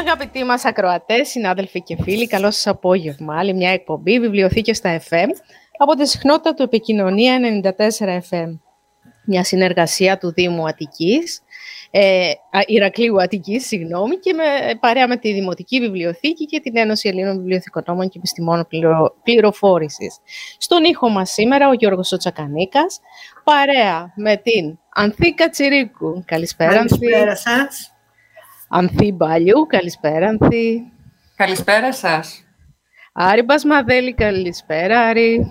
Αγαπητοί μας ακροατές, συνάδελφοι και φίλοι, καλό σας απόγευμα. Άλλη μια εκπομπή, βιβλιοθήκες στα FM, από τη συχνότητα του επικοινωνία 94 FM. Μια συνεργασία του Δήμου Αττικής, ε, Ηρακλείου Αττικής, συγγνώμη, και με, παρέα με τη Δημοτική Βιβλιοθήκη και την Ένωση Ελλήνων Βιβλιοθηκονόμων και Επιστημόνων πληρο, Πληροφόρησης. Στον ήχο μας σήμερα ο Γιώργος Οτσακανίκας, παρέα με την Ανθή Κατσιρίκου. Καλησπέρα, Καλησπέρα σας. Ανθή Μπαλιού, καλησπέρα Ανθή. Καλησπέρα σας. Άρη Μπασμαδέλη, καλησπέρα Άρη.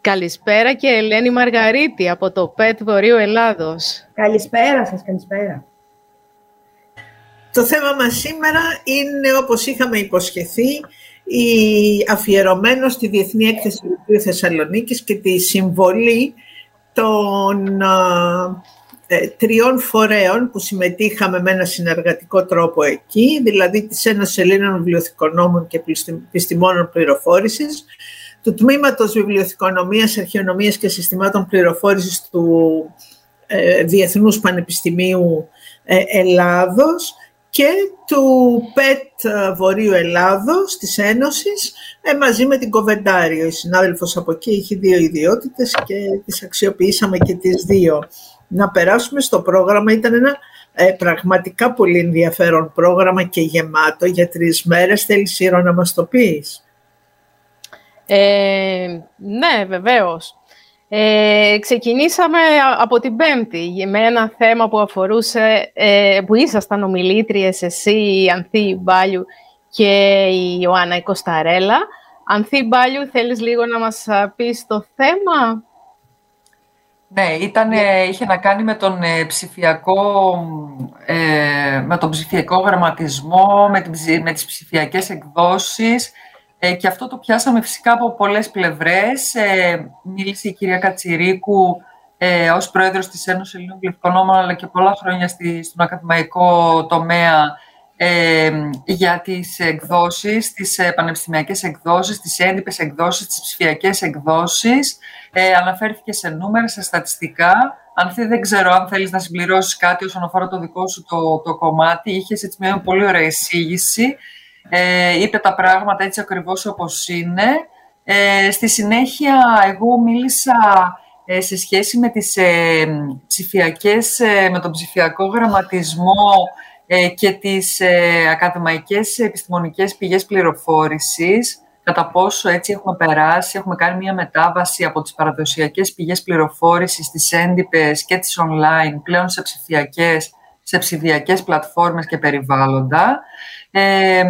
Καλησπέρα και Ελένη Μαργαρίτη από το ΠΕΤ Βορείου Ελλάδος. Καλησπέρα σας, καλησπέρα. Το θέμα μας σήμερα είναι, όπως είχαμε υποσχεθεί, η αφιερωμένο στη Διεθνή Έκθεση του Θεσσαλονίκης και τη συμβολή των ε, τριών φορέων που συμμετείχαμε με ένα συνεργατικό τρόπο εκεί, δηλαδή της Ένωσης Ελλήνων Βιβλιοθηκονόμων και Επιστημόνων Πληροφόρησης, του Τμήματος Βιβλιοθηκονομίας, Αρχαιονομίας και Συστημάτων Πληροφόρησης του ε, Διεθνούς Πανεπιστημίου ε, Ελλάδος και του ΠΕΤ Βορείου Ελλάδος της Ένωσης ε, μαζί με την Κοβεντάριο. Η συνάδελφος από εκεί έχει δύο ιδιότητες και τις αξιοποιήσαμε και τις δύο να περάσουμε στο πρόγραμμα. Ήταν ένα ε, πραγματικά πολύ ενδιαφέρον πρόγραμμα και γεμάτο για τρεις μέρες. Θέλεις, Σύρο, να μας το πεις; Ε, ναι, βεβαίως. Ε, ξεκινήσαμε από την Πέμπτη με ένα θέμα που αφορούσε, ε, που ήσασταν ομιλήτριες εσύ, η Ανθή Μπάλιου και η Ιωάννα Κωνσταρέλα. Ανθή Μπάλιου, θέλεις λίγο να μας πεις το θέμα; Ναι, ήταν, είχε να κάνει με τον ε, ψηφιακό, ε, με τον ψηφιακό γραμματισμό, με, την, με τις ψηφιακές εκδόσεις ε, και αυτό το πιάσαμε φυσικά από πολλές πλευρές. Ε, μίλησε η κυρία Κατσιρίκου ε, ως πρόεδρος της Ένωσης Ελλήνων Γλυφκονόμων αλλά και πολλά χρόνια στη, στον ακαδημαϊκό τομέα για τις εκδόσεις, τις πανεπιστημιακές εκδόσεις, τις έντυπες εκδόσεις, τις ψηφιακές εκδόσεις. Ε, αναφέρθηκε σε νούμερα, σε στατιστικά. Αν δεν ξέρω αν θέλεις να συμπληρώσεις κάτι όσον αφορά το δικό σου το, το κομμάτι. Είχες έτσι μια πολύ ωραία εισήγηση. Ε, είπε τα πράγματα έτσι ακριβώς όπως είναι. Ε, στη συνέχεια, εγώ μίλησα ε, σε σχέση με τις ε, ψηφιακές, ε, με τον ψηφιακό γραμματισμό και τις ακαδημαϊκές επιστημονικές πηγές πληροφόρησης κατά πόσο έτσι έχουμε περάσει, έχουμε κάνει μια μετάβαση από τις παραδοσιακές πηγές πληροφόρησης, τις έντυπες και τις online, πλέον σε ψηφιακές, σε ψηφιακές πλατφόρμες και περιβάλλοντα. Ε,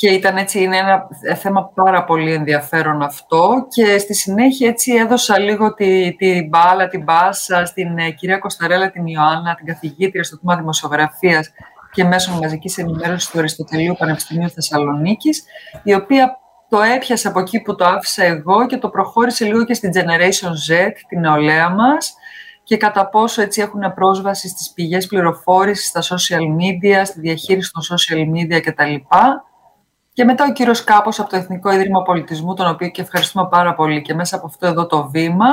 και ήταν έτσι, είναι ένα θέμα πάρα πολύ ενδιαφέρον αυτό και στη συνέχεια έτσι έδωσα λίγο την τη μπάλα, την μπάσα στην ε, κυρία Κωνσταρέλα, την Ιωάννα, την καθηγήτρια στο τμήμα δημοσιογραφίας και μέσω μαζικής ενημέρωσης του Αριστοτελείου Πανεπιστημίου Θεσσαλονίκης, η οποία το έπιασε από εκεί που το άφησα εγώ και το προχώρησε λίγο και στην Generation Z, την νεολαία μας, και κατά πόσο έτσι έχουν πρόσβαση στις πηγές πληροφόρησης, στα social media, στη διαχείριση των social media κτλ. Και μετά ο κύριος Κάπος από το Εθνικό Ίδρυμα Πολιτισμού, τον οποίο και ευχαριστούμε πάρα πολύ και μέσα από αυτό εδώ το βήμα,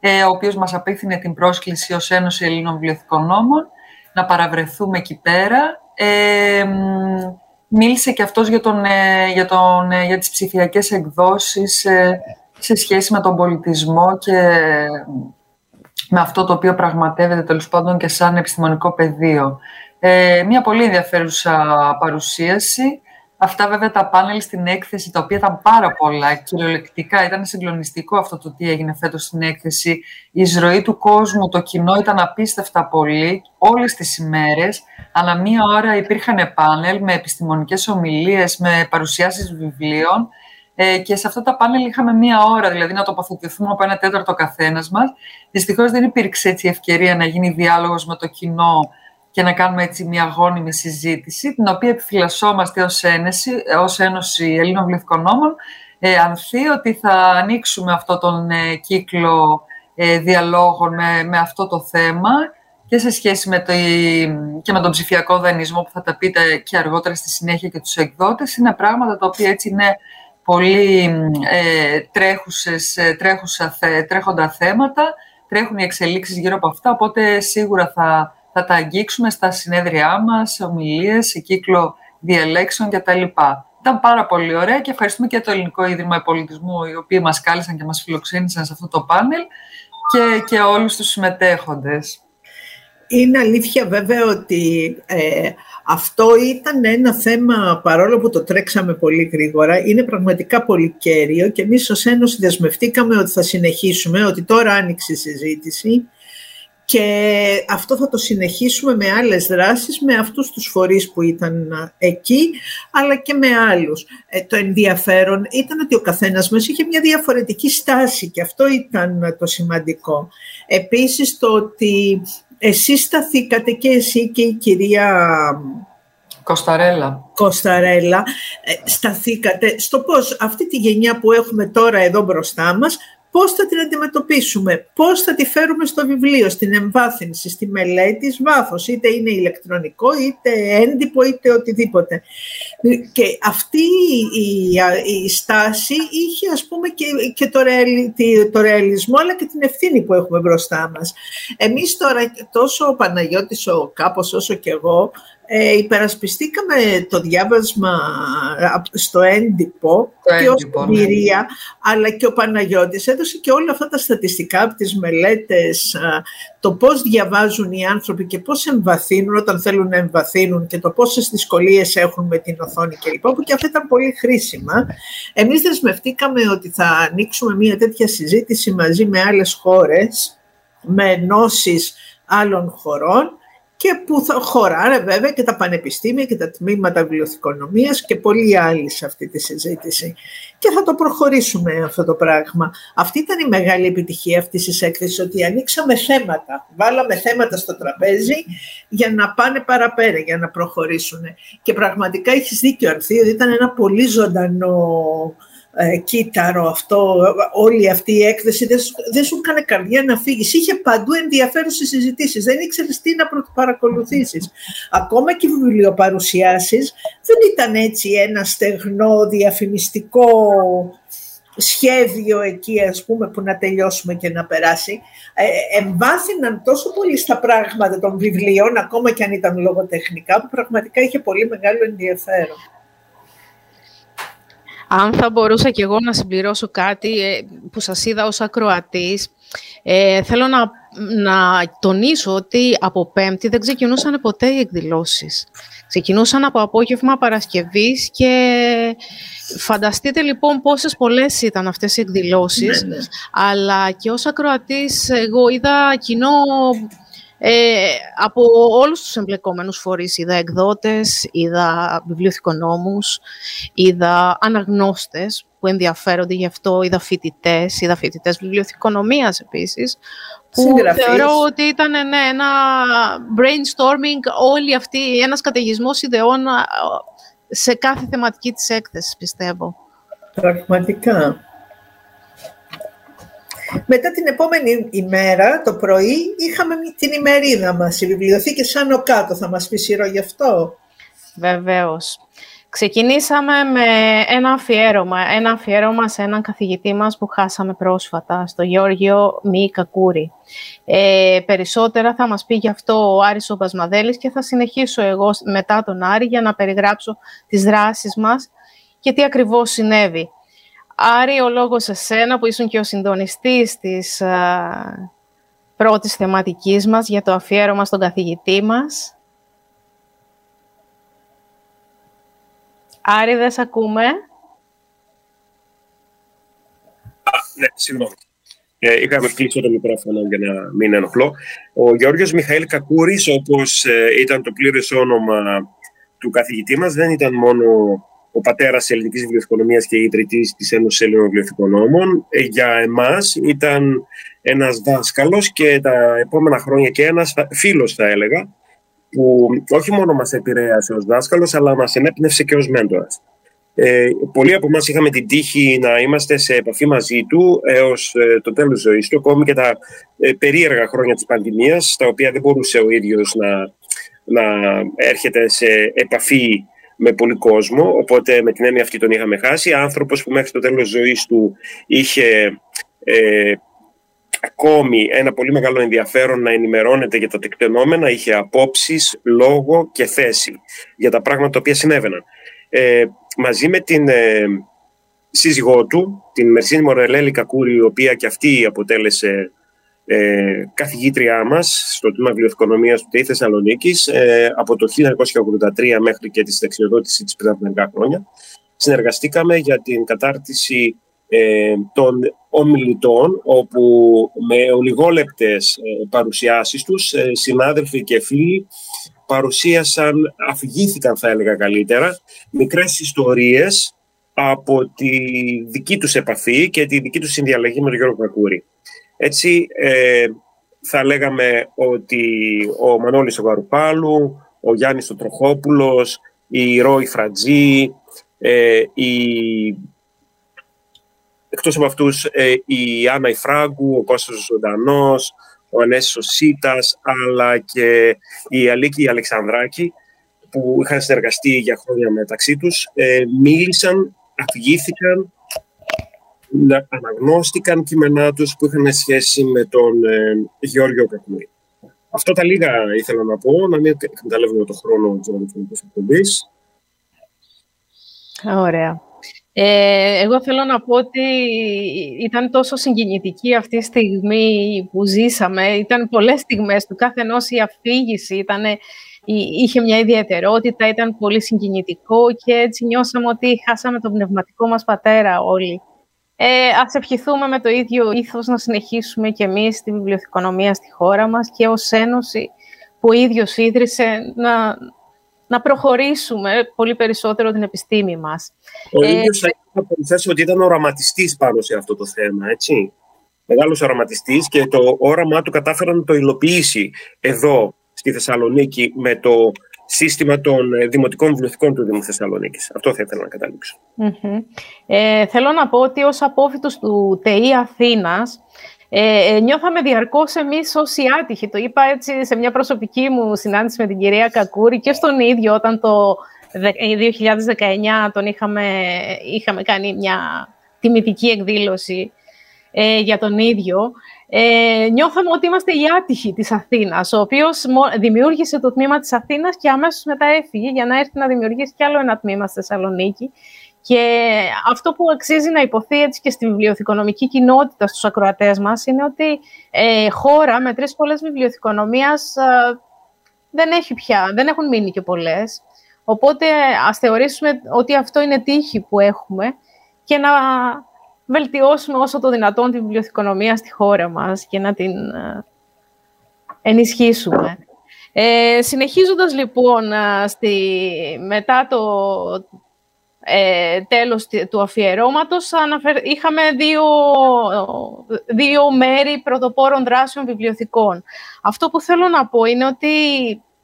ε, ο οποίος μας απίθυνε την πρόσκληση ως Ένωση Ελλήνων Βιβλιοθηκονόμων, να παραβρεθούμε εκεί πέρα. Ε, μίλησε και αυτός για, τον, ε, για, τον, ε, για τις ψηφιακές εκδόσεις ε, σε σχέση με τον πολιτισμό και με αυτό το οποίο πραγματεύεται τέλος πάντων και σαν επιστημονικό πεδίο. Ε, μια πολύ ενδιαφέρουσα παρουσίαση. Αυτά βέβαια τα πάνελ στην έκθεση, τα οποία ήταν πάρα πολλά, κυριολεκτικά. Ήταν συγκλονιστικό αυτό το τι έγινε φέτος στην έκθεση. Η εισρωή του κόσμου, το κοινό ήταν απίστευτα πολύ, όλες τις ημέρες. Ανά μία ώρα υπήρχαν πάνελ με επιστημονικές ομιλίες, με παρουσιάσεις βιβλίων. Ε, και σε αυτά τα πάνελ είχαμε μία ώρα, δηλαδή να τοποθετηθούμε από ένα τέταρτο καθένας μας. Δυστυχώς δεν υπήρξε έτσι ευκαιρία να γίνει διάλογος με το κοινό και να κάνουμε έτσι μια γόνιμη συζήτηση, την οποία επιφυλασσόμαστε ως, Ένωση, ως Ένωση Ελλήνων Βλευκονόμων, ε, ανθεί ότι θα ανοίξουμε αυτό τον ε, κύκλο ε, διαλόγων με, με αυτό το θέμα και σε σχέση με, το, και με τον ψηφιακό δανεισμό που θα τα πείτε και αργότερα στη συνέχεια και τους εκδότες. Είναι πράγματα τα οποία έτσι είναι πολύ ε, τρέχουσες, ε, τρέχουσα, τρέχοντα θέματα, τρέχουν οι εξελίξεις γύρω από αυτά, οπότε σίγουρα θα θα τα αγγίξουμε στα συνέδριά μας, σε ομιλίες, σε κύκλο διαλέξεων κτλ. Ήταν πάρα πολύ ωραία και ευχαριστούμε και το Ελληνικό Ίδρυμα Πολιτισμού, οι οποίοι μας κάλεσαν και μας φιλοξένησαν σε αυτό το πάνελ και, και όλους τους συμμετέχοντες. Είναι αλήθεια βέβαια ότι ε, αυτό ήταν ένα θέμα, παρόλο που το τρέξαμε πολύ γρήγορα, είναι πραγματικά πολύ κέριο και εμείς ως Ένωση δεσμευτήκαμε ότι θα συνεχίσουμε, ότι τώρα άνοιξε η συζήτηση και αυτό θα το συνεχίσουμε με άλλες δράσεις, με αυτούς τους φορείς που ήταν εκεί, αλλά και με άλλους. Ε, το ενδιαφέρον ήταν ότι ο καθένας μας είχε μια διαφορετική στάση και αυτό ήταν το σημαντικό. Επίσης το ότι εσείς σταθήκατε και εσύ και η κυρία Κωνσταρέλα. Κωνσταρέλα, ε, σταθήκατε στο πώς αυτή τη γενιά που έχουμε τώρα εδώ μπροστά μας πώς θα την αντιμετωπίσουμε, πώς θα τη φέρουμε στο βιβλίο, στην εμβάθυνση, στη μελέτη της βάθος, είτε είναι ηλεκτρονικό, είτε έντυπο, είτε οτιδήποτε. Και αυτή η, η στάση είχε ας πούμε και, και το, το ρεαλισμό, αλλά και την ευθύνη που έχουμε μπροστά μας. Εμείς τώρα, τόσο ο Παναγιώτης ο Κάπος όσο και εγώ, ε, υπερασπιστήκαμε το διάβασμα στο έντυπο το και ως ναι. εμπειρία, αλλά και ο Παναγιώτης έδωσε και όλα αυτά τα στατιστικά από τις μελέτες, το πώς διαβάζουν οι άνθρωποι και πώς εμβαθύνουν όταν θέλουν να εμβαθύνουν και το πόσες δυσκολίες έχουν με την οθόνη κλπ. Που και αυτά ήταν πολύ χρήσιμα. Εμείς δεσμευτήκαμε ότι θα ανοίξουμε μια τέτοια συζήτηση μαζί με άλλες χώρες, με ενώσεις άλλων χωρών, και που θα χωράνε βέβαια και τα πανεπιστήμια και τα τμήματα βιβλιοθηκονομίας και πολλοί άλλοι σε αυτή τη συζήτηση. Και θα το προχωρήσουμε αυτό το πράγμα. Αυτή ήταν η μεγάλη επιτυχία αυτής της έκθεσης, ότι ανοίξαμε θέματα, βάλαμε θέματα στο τραπέζι για να πάνε παραπέρα, για να προχωρήσουν. Και πραγματικά έχεις δίκιο Αρθή, ότι ήταν ένα πολύ ζωντανό ε, κύτταρο αυτό, όλη αυτή η έκθεση, δεν, δεν σου έκανε καρδιά να φύγεις. Είχε παντού ενδιαφέρουσες συζητήσεις, δεν ήξερες τι να παρακολουθήσεις. Ακόμα και οι βιβλιοπαρουσιάσεις δεν ήταν έτσι ένα στεγνό διαφημιστικό σχέδιο εκεί ας πούμε που να τελειώσουμε και να περάσει ε, εμβάθυναν τόσο πολύ στα πράγματα των βιβλίων ακόμα και αν ήταν λογοτεχνικά που πραγματικά είχε πολύ μεγάλο ενδιαφέρον. Αν θα μπορούσα κι εγώ να συμπληρώσω κάτι ε, που σας είδα ως ακροατής, ε, θέλω να, να τονίσω ότι από Πέμπτη δεν ξεκινούσαν ποτέ οι εκδηλώσεις. Ξεκινούσαν από απόγευμα Παρασκευής και φανταστείτε λοιπόν πόσες πολλές ήταν αυτές οι εκδηλώσεις. Ναι, ναι. Αλλά και ως ακροατής εγώ είδα κοινό ε, από όλους τους εμπλεκόμενους φορείς είδα εκδότες, είδα βιβλιοθηκονόμους, είδα αναγνώστες που ενδιαφέρονται γι' αυτό, είδα φοιτητές, είδα φοιτητές βιβλιοθηκονομίας επίσης, που θεωρώ ότι ήταν ναι, ένα brainstorming όλη αυτή, ένας καταιγισμός ιδεών σε κάθε θεματική της έκθεσης, πιστεύω. Πραγματικά. Μετά την επόμενη ημέρα, το πρωί, είχαμε την ημερίδα μας, η βιβλιοθήκη σαν ο κάτω. Θα μας πεις Σύρο γι' αυτό; Βεβαίως. Ξεκινήσαμε με ένα αφιέρωμα, ένα αφιέρωμα σε έναν καθηγητή μας που χάσαμε πρόσφατα, στο Γιώργιο Μη Κακούρη. Ε, περισσότερα θα μας πει γι' αυτό ο Άρης ο Μπασμαδέλης και θα συνεχίσω εγώ μετά τον Άρη για να περιγράψω τις δράσεις μας και τι ακριβώς συνέβη. Άρη, ο λόγος σε σένα που ήσουν και ο συντονιστής της α, πρώτης θεματικής μας για το αφιέρωμα στον καθηγητή μας. Άρη, δεν σε ακούμε. ναι, συγγνώμη. Ε, είχαμε κλείσει το μικρόφωνο για να μην ενοχλώ. Ο Γιώργος Μιχαήλ Κακούρης, όπως ε, ήταν το πλήρες όνομα του καθηγητή μας, δεν ήταν μόνο ο πατέρας της ελληνικής βιβλιοθηκονομία και ιδρυτής της Ένωσης Έλληνων Βιβλιοθηκονόμων. Ε, για εμάς ήταν ένας δάσκαλος και τα επόμενα χρόνια και ένας φίλος, θα έλεγα, που όχι μόνο μας επηρέασε ως δάσκαλος, αλλά μας ενέπνευσε και ως μέντορας. Ε, πολλοί από εμάς είχαμε την τύχη να είμαστε σε επαφή μαζί του έως ε, το τέλος ζωής του, ακόμη και τα ε, περίεργα χρόνια της πανδημίας, τα οποία δεν μπορούσε ο ίδιος να, να έρχεται σε επαφή με πολύ κόσμο, οπότε με την έννοια αυτή τον είχαμε χάσει. Άνθρωπος που μέχρι το τέλος ζωής του είχε ε, ακόμη ένα πολύ μεγάλο ενδιαφέρον να ενημερώνεται για τα τεκτενόμενα, είχε απόψεις, λόγο και θέση για τα πράγματα τα οποία συνέβαιναν. Ε, μαζί με την ε, σύζυγό του, την Μερσίνη Μορελέλη Κακούρη, η οποία και αυτή αποτέλεσε ε, καθηγήτριά μας στο τμήμα βιβλιοθηκονομίας του ΤΕΙ Θεσσαλονίκης ε, από το 1983 μέχρι και τη συνταξιοδότηση της πριν από χρόνια. Συνεργαστήκαμε για την κατάρτιση ε, των ομιλητών όπου με ολιγόλεπτες ε, παρουσιάσεις τους ε, συνάδελφοι και φίλοι παρουσίασαν, αφηγήθηκαν θα έλεγα καλύτερα, μικρές ιστορίες από τη δική τους επαφή και τη δική τους συνδιαλλαγή με τον Γιώργο Κακούρη. Έτσι ε, θα λέγαμε ότι ο Μανώλης ο Γαρουπάλου, ο Γιάννης ο Τροχόπουλος, η Ρόη Φρατζή, ε, η... εκτός από αυτούς ε, η Άννα Ιφράγκου, ο Κώστας ο Ζωντανός, ο Ανέσης ο Σίτας, αλλά και η Αλίκη Αλεξανδράκη, που είχαν συνεργαστεί για χρόνια μεταξύ τους, ε, μίλησαν, αφηγήθηκαν να αναγνώστηκαν κείμενά τους που είχαν σχέση με τον ε, Γεώργιο Κακούρη. Αυτό τα λίγα ήθελα να πω, να μην εκμεταλλεύουμε το χρόνο της ραδιοφωνικής εκπομπής. Ωραία. Ε, εγώ θέλω να πω ότι ήταν τόσο συγκινητική αυτή η στιγμή που ζήσαμε. Ήταν πολλές στιγμές του κάθε ενός η αφήγηση ήταν, είχε μια ιδιαιτερότητα, ήταν πολύ συγκινητικό και έτσι νιώσαμε ότι χάσαμε τον πνευματικό μας πατέρα όλοι. Ε, ας ευχηθούμε με το ίδιο ήθος να συνεχίσουμε και εμείς τη βιβλιοθηκονομία στη χώρα μας και ως Ένωση που ο ίδιος ίδρυσε να, να προχωρήσουμε πολύ περισσότερο την επιστήμη μας. Ο ε, ίδιος θα προσθέσω ότι ήταν οραματιστής πάνω σε αυτό το θέμα, έτσι. Μεγάλος οραματιστής και το όραμά του κατάφερε να το υλοποιήσει εδώ στη Θεσσαλονίκη με το σύστημα των ε, δημοτικών βιβλιοθηκών του Δήμου Θεσσαλονίκης. Αυτό θα ήθελα να καταληξω Ε, θέλω να πω ότι ως απόφυτος του ΤΕΗ Αθήνας, ε, ε, νιώθαμε διαρκώς εμείς όσοι άτυχοι. Το είπα έτσι σε μια προσωπική μου συνάντηση με την κυρία Κακούρη και στον ίδιο όταν το 2019 τον είχαμε, είχαμε κάνει μια τιμητική εκδήλωση ε, για τον ίδιο ε, νιώθαμε ότι είμαστε οι άτυχοι της Αθήνας, ο οποίος δημιούργησε το τμήμα της Αθήνας και αμέσως μετά έφυγε για να έρθει να δημιουργήσει κι άλλο ένα τμήμα στη Θεσσαλονίκη. Και αυτό που αξίζει να υποθεί έτσι και στη βιβλιοθηκονομική κοινότητα στους ακροατές μας είναι ότι ε, χώρα με τρεις πολλές βιβλιοθηκονομίας ε, δεν έχει πια, δεν έχουν μείνει και πολλές. Οπότε ας θεωρήσουμε ότι αυτό είναι τύχη που έχουμε και να βελτιώσουμε όσο το δυνατόν τη βιβλιοθηκονομία στη χώρα μας και να την ε, ενισχύσουμε. Ε, συνεχίζοντας λοιπόν ε, στη, μετά το ε, τέλος του αφιερώματος, αναφερ, είχαμε δύο, δύο μέρη πρωτοπόρων δράσεων βιβλιοθηκών. Αυτό που θέλω να πω είναι ότι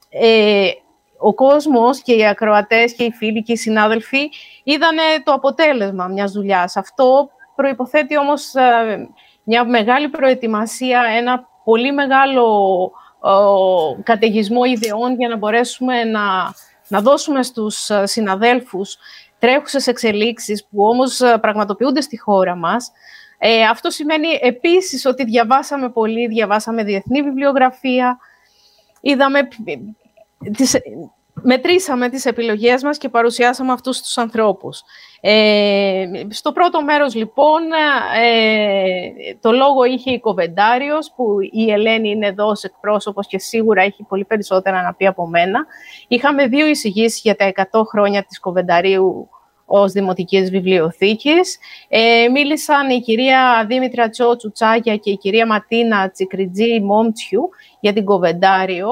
ε, ο κόσμος και οι ακροατές και οι φίλοι και οι συνάδελφοι είδανε το αποτέλεσμα μιας δουλειάς. Αυτό προϋποθέτει όμως ε, μια μεγάλη προετοιμασία, ένα πολύ μεγάλο καταιγισμό ιδεών για να μπορέσουμε να, να δώσουμε στους ε, συναδέλφους τρέχουσες εξελίξεις που όμως ε, πραγματοποιούνται στη χώρα μας. αυτό σημαίνει επίσης ότι διαβάσαμε πολύ, διαβάσαμε διεθνή βιβλιογραφία, είδαμε τις, μετρήσαμε τις επιλογές μας και παρουσιάσαμε αυτούς τους ανθρώπους. Ε, στο πρώτο μέρος, λοιπόν, ε, το λόγο είχε η Κοβεντάριος, που η Ελένη είναι εδώ ως εκπρόσωπος και σίγουρα έχει πολύ περισσότερα να πει από μένα. Είχαμε δύο εισηγήσεις για τα 100 χρόνια της Κοβενταρίου ως Δημοτικής Βιβλιοθήκης. Ε, μίλησαν η κυρία Δήμητρα Τσότσου Τσάγια και η κυρία Ματίνα Τσικριτζή Μόμτσιου για την Κοβεντάριο.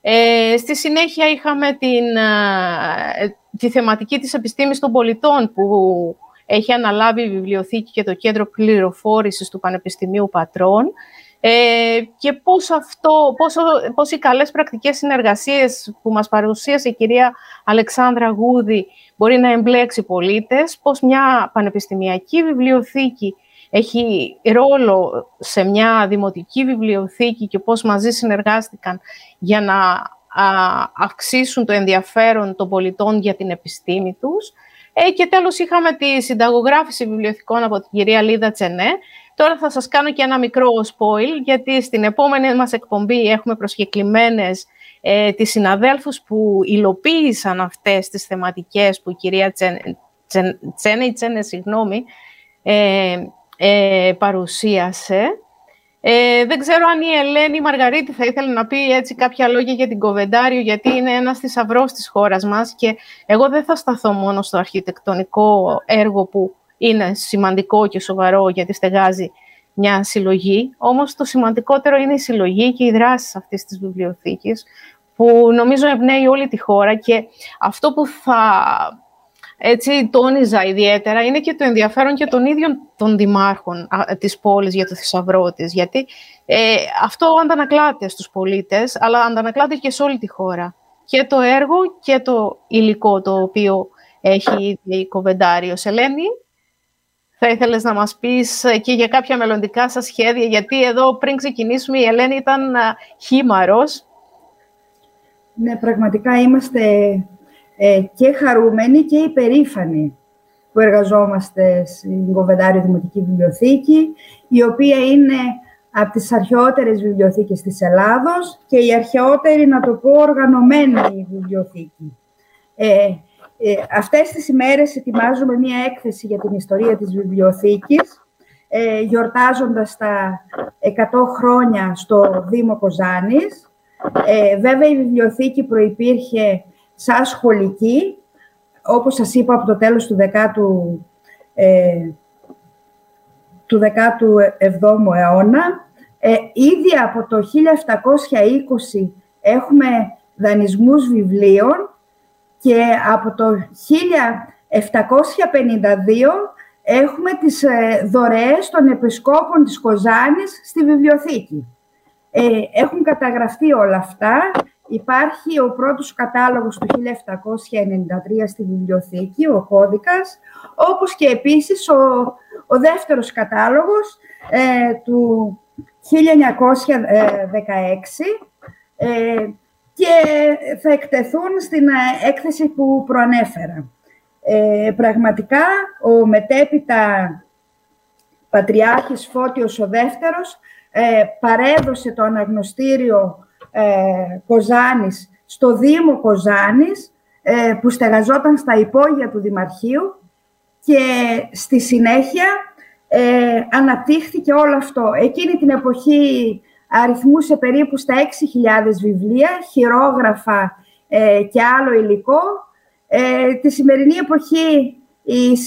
Ε, στη συνέχεια είχαμε την, ε, τη θεματική της επιστήμης των πολιτών που έχει αναλάβει η Βιβλιοθήκη και το Κέντρο Πληροφόρησης του Πανεπιστημίου Πατρών. Ε, και πώς, αυτό, πόσο, πώς οι καλές πρακτικές συνεργασίες που μας παρουσίασε η κυρία Αλεξάνδρα Γούδη μπορεί να εμπλέξει πολίτες, πώς μια πανεπιστημιακή βιβλιοθήκη έχει ρόλο σε μια δημοτική βιβλιοθήκη και πώς μαζί συνεργάστηκαν για να αυξήσουν το ενδιαφέρον των πολιτών για την επιστήμη τους. Ε, και τέλος είχαμε τη συνταγογράφηση βιβλιοθηκών από την κυρία Λίδα Τσενέ. Τώρα θα σας κάνω και ένα μικρό spoil, γιατί στην επόμενη μας εκπομπή έχουμε προσκεκλημένες ε, τις συναδέλφους που υλοποίησαν αυτές τις θεματικές που η κυρία Τσένε, η Τσένε, συγγνώμη, ε, ε, παρουσίασε. Ε, δεν ξέρω αν η Ελένη Μαργαρίτη θα ήθελε να πει έτσι κάποια λόγια για την Κοβεντάριο, γιατί είναι ένας θησαυρός της χώρας μας και εγώ δεν θα σταθώ μόνο στο αρχιτεκτονικό έργο που είναι σημαντικό και σοβαρό γιατί στεγάζει μια συλλογή, όμως το σημαντικότερο είναι η συλλογή και οι δράσεις αυτής της βιβλιοθήκης, που νομίζω εμπνέει όλη τη χώρα και αυτό που θα έτσι τόνιζα ιδιαίτερα είναι και το ενδιαφέρον και των ίδιων των δημάρχων της πόλης για το θησαυρό της, γιατί ε, αυτό αντανακλάται στους πολίτες, αλλά αντανακλάται και σε όλη τη χώρα. Και το έργο και το υλικό το οποίο έχει η Κοβεντάριο. Ελένη, θα ήθελες να μας πεις και για κάποια μελλοντικά σας σχέδια, γιατί εδώ πριν ξεκινήσουμε η Ελένη ήταν χήμαρος. Ναι, πραγματικά είμαστε ε, και χαρούμενοι και υπερήφανοι που εργαζόμαστε στην Κοβεντάριο Δημοτική Βιβλιοθήκη, η οποία είναι από τις αρχαιότερες βιβλιοθήκες της Ελλάδος και η αρχαιότερη, να το πω, οργανωμένη βιβλιοθήκη. Ε, ε, αυτές τις ημέρες ετοιμάζουμε μία έκθεση για την ιστορία της βιβλιοθήκης, ε, γιορτάζοντας τα 100 χρόνια στο Δήμο Κοζάνης. Ε, βέβαια, η βιβλιοθήκη προϋπήρχε σαν σχολική, όπως σας είπα, από το τέλος του 10ου, ε, του 17ου αιώνα. Ε, ήδη από το 1720 έχουμε δανεισμούς βιβλίων και από το 1752 έχουμε τις ε, δωρεές των επισκόπων της Κοζάνης στη βιβλιοθήκη. Ε, έχουν καταγραφεί όλα αυτά. Υπάρχει ο πρώτος κατάλογος του 1793 στη βιβλιοθήκη, ο κώδικας, όπως και επίσης ο, ο δεύτερος κατάλογος ε, του 1916 και θα εκτεθούν στην ε, έκθεση που προανέφερα. Ε, πραγματικά, ο μετέπειτα Πατριάρχης Φώτιος ο Δεύτερος ε, παρέδωσε το αναγνωστήριο ε, Κοζάνης στο Δήμο Κοζάνης, ε, που στεγαζόταν στα υπόγεια του Δημαρχείου και στη συνέχεια ε, αναπτύχθηκε όλο αυτό. Εκείνη την εποχή αριθμούσε περίπου στα 6.000 βιβλία, χειρόγραφα ε, και άλλο υλικό. Ε, τη σημερινή εποχή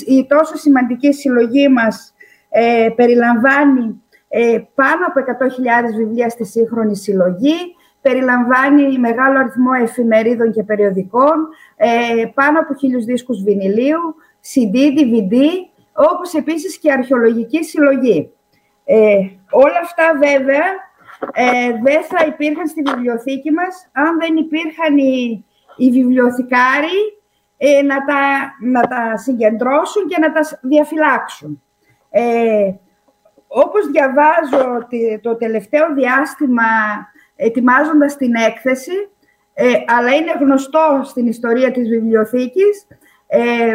η, τόσο σημαντική συλλογή μας ε, περιλαμβάνει ε, πάνω από 100.000 βιβλία στη σύγχρονη συλλογή, περιλαμβάνει μεγάλο αριθμό εφημερίδων και περιοδικών, πάνω από χίλιους δίσκους βινιλίου, CD, DVD, όπως επίσης και αρχαιολογική συλλογή. όλα αυτά βέβαια ε, δεν θα υπήρχαν στη βιβλιοθήκη μας αν δεν υπήρχαν οι, οι βιβλιοθηκάροι ε, να, τα, να τα συγκεντρώσουν και να τα διαφυλάξουν. Ε, όπως διαβάζω το τελευταίο διάστημα ετοιμάζοντας την έκθεση, ε, αλλά είναι γνωστό στην ιστορία της βιβλιοθήκης, ε,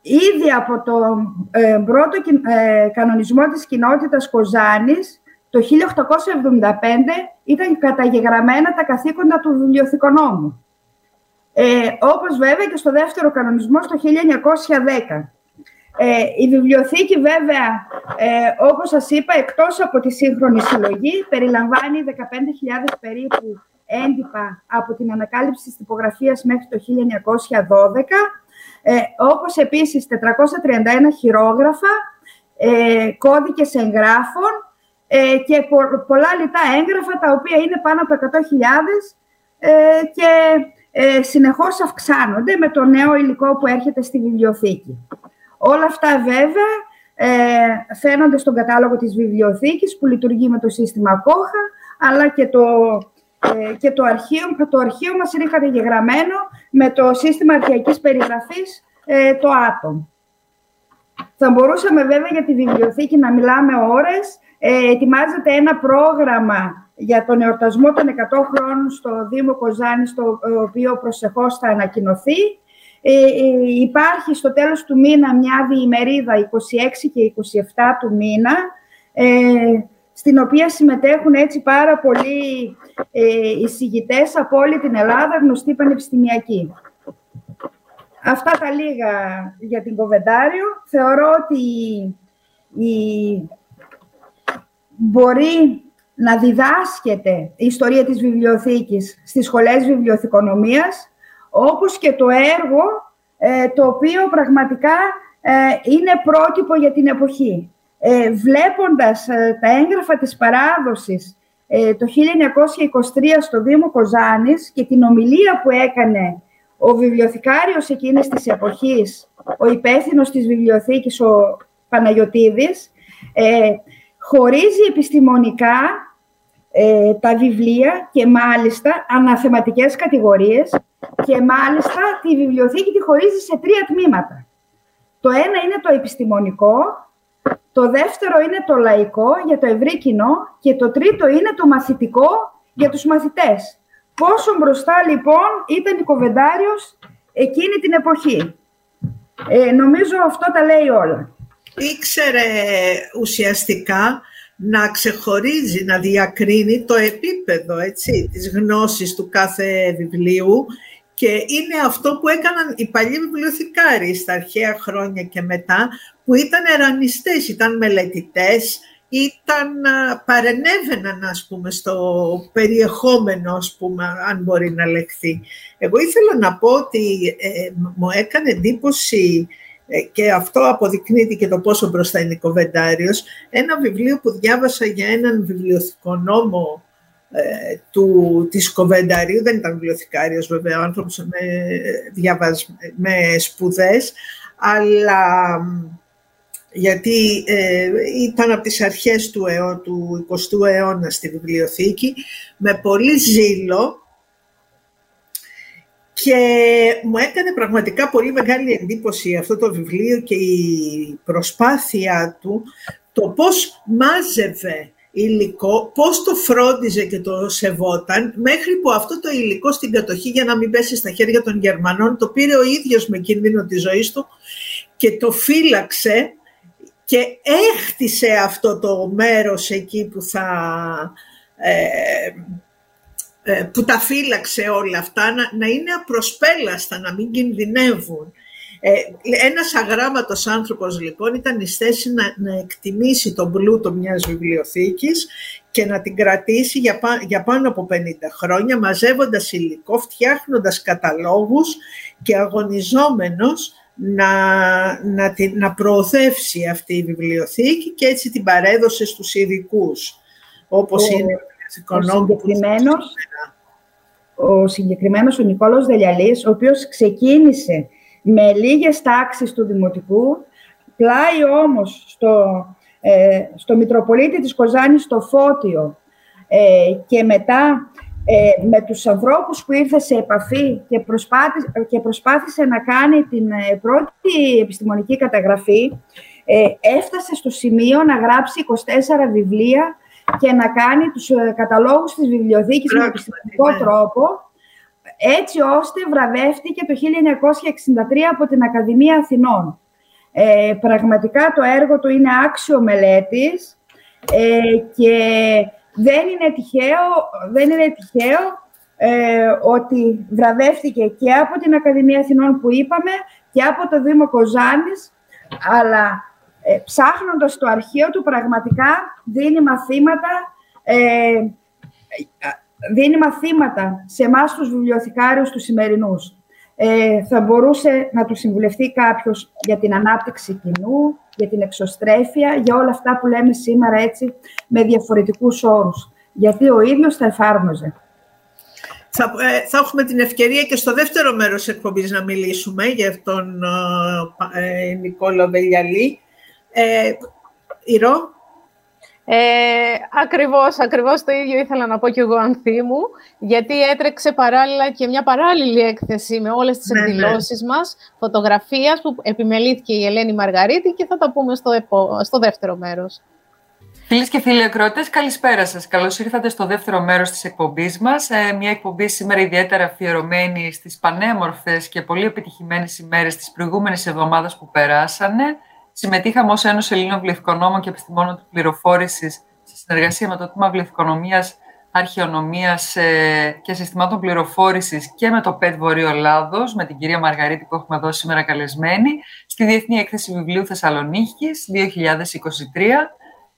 ήδη από τον ε, πρώτο κανονισμό της κοινότητας Κοζάνης, το 1875 ήταν καταγεγραμμένα τα καθήκοντα του βιβλιοθηκονόμου. Ε, όπως βέβαια και στο δεύτερο κανονισμό στο 1910. Ε, η βιβλιοθήκη βέβαια, ε, όπως σας είπα, εκτός από τη σύγχρονη συλλογή, περιλαμβάνει 15.000 περίπου έντυπα από την ανακάλυψη της τυπογραφίας μέχρι το 1912, ε, όπως επίσης 431 χειρόγραφα, ε, κώδικες εγγράφων ε, και πολλά λιτά έγγραφα, τα οποία είναι πάνω από 100.000 ε, και ε, συνεχώς αυξάνονται με το νέο υλικό που έρχεται στη βιβλιοθήκη. Όλα αυτά βέβαια ε, φαίνονται στον κατάλογο της βιβλιοθήκης που λειτουργεί με το σύστημα Κόχα, αλλά και το, ε, και το αρχείο, το αρχείο μας είναι καταγεγραμμένο με το σύστημα αρχαϊκής περιγραφής, ε, το Atom. Θα μπορούσαμε βέβαια για τη βιβλιοθήκη να μιλάμε ώρες, ε, ετοιμάζεται ένα πρόγραμμα για τον εορτασμό των 100 χρόνων στο Δήμο Κοζάνη, το οποίο προσεχώς θα ανακοινωθεί. Υπάρχει στο τέλος του μήνα μια διημερίδα 26 και 27 του μήνα, στην οποία συμμετέχουν έτσι πάρα πολλοί ε, εισηγητές από όλη την Ελλάδα, γνωστοί πανεπιστημιακοί. Αυτά τα λίγα για την Κοβεντάριο. Θεωρώ ότι η... μπορεί να διδάσκεται η ιστορία της βιβλιοθήκης στις σχολές βιβλιοθηκονομίας, όπως και το έργο ε, το οποίο πραγματικά ε, είναι πρότυπο για την εποχή. Ε, βλέποντας ε, τα έγγραφα της παράδοσης ε, το 1923 στο Δήμο Κοζάνης και την ομιλία που έκανε ο βιβλιοθηκάριος εκείνης της εποχής, ο υπεύθυνος της βιβλιοθήκης, ο Παναγιωτίδης, ε, χωρίζει επιστημονικά ε, τα βιβλία και μάλιστα αναθεματικές κατηγορίες και μάλιστα τη βιβλιοθήκη τη χωρίζει σε τρία τμήματα. Το ένα είναι το επιστημονικό, το δεύτερο είναι το λαϊκό για το ευρύ κοινό και το τρίτο είναι το μαθητικό για τους μαθητές. Πόσο μπροστά λοιπόν ήταν η Κοβεντάριος εκείνη την εποχή. Ε, νομίζω αυτό τα λέει όλα. Ήξερε ουσιαστικά να ξεχωρίζει, να διακρίνει το επίπεδο έτσι, της γνώσης του κάθε βιβλίου και είναι αυτό που έκαναν οι παλιοί βιβλιοθηκάροι στα αρχαία χρόνια και μετά, που ήταν ερανιστές, ήταν μελετητές, ήταν, παρενέβαιναν ας πούμε στο περιεχόμενο ας πούμε, αν μπορεί να λεχθεί. Εγώ ήθελα να πω ότι ε, μου έκανε εντύπωση ε, και αυτό αποδεικνύεται και το πόσο μπροστά είναι η Κοβεντάριος, ένα βιβλίο που διάβασα για έναν βιβλιοθηκονόμο ε, του, της Κοβενταρίου, δεν ήταν βιβλιοθηκάριος βέβαια, ο άνθρωπος με, διαβασ, με σπουδές, αλλά γιατί ε, ήταν από τις αρχές του, του 20ου αιώνα στη βιβλιοθήκη, με πολύ ζήλο και μου έκανε πραγματικά πολύ μεγάλη εντύπωση αυτό το βιβλίο και η προσπάθεια του, το πώς μάζευε υλικό, πώς το φρόντιζε και το σεβόταν, μέχρι που αυτό το υλικό στην κατοχή για να μην πέσει στα χέρια των Γερμανών, το πήρε ο ίδιος με κίνδυνο της ζωής του και το φύλαξε και έχτισε αυτό το μέρος εκεί που θα... Ε, ε, που τα φύλαξε όλα αυτά, να, να είναι απροσπέλαστα, να μην κινδυνεύουν. Ε, ένας αγράμματος άνθρωπος λοιπόν ήταν στη θέση να, να εκτιμήσει τον πλούτο μιας βιβλιοθήκης και να την κρατήσει για, για πάνω από 50 χρόνια μαζεύοντας υλικό, φτιάχνοντας καταλόγους και αγωνιζόμενος να, να, την, να προωθεύσει αυτή η βιβλιοθήκη και έτσι την παρέδωσε στους ειδικούς, όπως είναι ο, ο συγκεκριμένος, ο συγκεκριμένος ο Νικόλος Δελιαλής, ο οποίος ξεκίνησε με λίγες τάξεις του Δημοτικού, πλάι όμως στο, ε, στο Μητροπολίτη της Κοζάνης, στο Φώτιο ε, και μετά ε, με τους ανθρώπους που ήρθε σε επαφή και προσπάθησε, και προσπάθησε να κάνει την ε, πρώτη επιστημονική καταγραφή, ε, έφτασε στο σημείο να γράψει 24 βιβλία και να κάνει τους καταλόγους της βιβλιοθήκης με επιστημονικό τρόπο, έτσι ώστε βραβεύτηκε το 1963 από την Ακαδημία Αθηνών. Ε, πραγματικά το έργο του είναι άξιο μελέτης ε, και δεν είναι τυχαίο, δεν είναι τυχαίο ε, ότι βραβεύτηκε και από την Ακαδημία Αθηνών που είπαμε και από το Δήμο Κοζάνης, αλλά ε, ψάχνοντας το αρχείο του πραγματικά δίνει μαθήματα ε, δίνει μαθήματα σε εμάς τους βιβλιοθηκάριους τους σημερινούς. Ε, θα μπορούσε να του συμβουλευτεί κάποιος για την ανάπτυξη κοινού, για την εξωστρέφεια, για όλα αυτά που λέμε σήμερα έτσι με διαφορετικούς όρους. Γιατί ο ίδιος τα εφάρμοζε. Θα, ε, θα έχουμε την ευκαιρία και στο δεύτερο μέρος της εκπομπής να μιλήσουμε για τον ε, Νικόλο Βελιαλή. Ε, Ηρώ, ε, ακριβώς, ακριβώς το ίδιο ήθελα να πω και εγώ Ανθίμου, γιατί έτρεξε παράλληλα και μια παράλληλη έκθεση με όλες τις ναι, ναι. εκδηλώσεις μας, φωτογραφίας που επιμελήθηκε η Ελένη Μαργαρίτη και θα τα πούμε στο, στο δεύτερο μέρος. Φίλες και φίλοι ακροατές, καλησπέρα σας. Καλώς ήρθατε στο δεύτερο μέρος της εκπομπής μας. Ε, μια εκπομπή σήμερα ιδιαίτερα αφιερωμένη στις πανέμορφες και πολύ επιτυχημένες ημέρες της προηγούμενης εβδομάδας που περάσανε. Συμμετείχαμε ως Ένωση Ελλήνων Βληθικονόμων και Επιστημόνων της Πληροφόρησης σε συνεργασία με το Τμήμα Βληθικονομία, Αρχαιονομίας ε, και Συστημάτων Πληροφόρησης και με το ΠΕΤ Βορείο Ελλάδος, με την κυρία Μαργαρίτη που έχουμε εδώ σήμερα καλεσμένη, στη Διεθνή Έκθεση Βιβλίου Θεσσαλονίκης 2023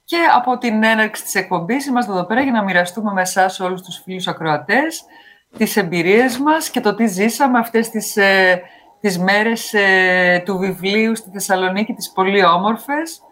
και από την έναρξη της εκπομπής είμαστε εδώ πέρα για να μοιραστούμε με εσάς όλους τους φίλους ακροατές τις εμπειρίες μας και το τι ζήσαμε αυτές τις, ε, τις μέρες ε, του βιβλίου στη Θεσσαλονίκη, τις πολύ όμορφες.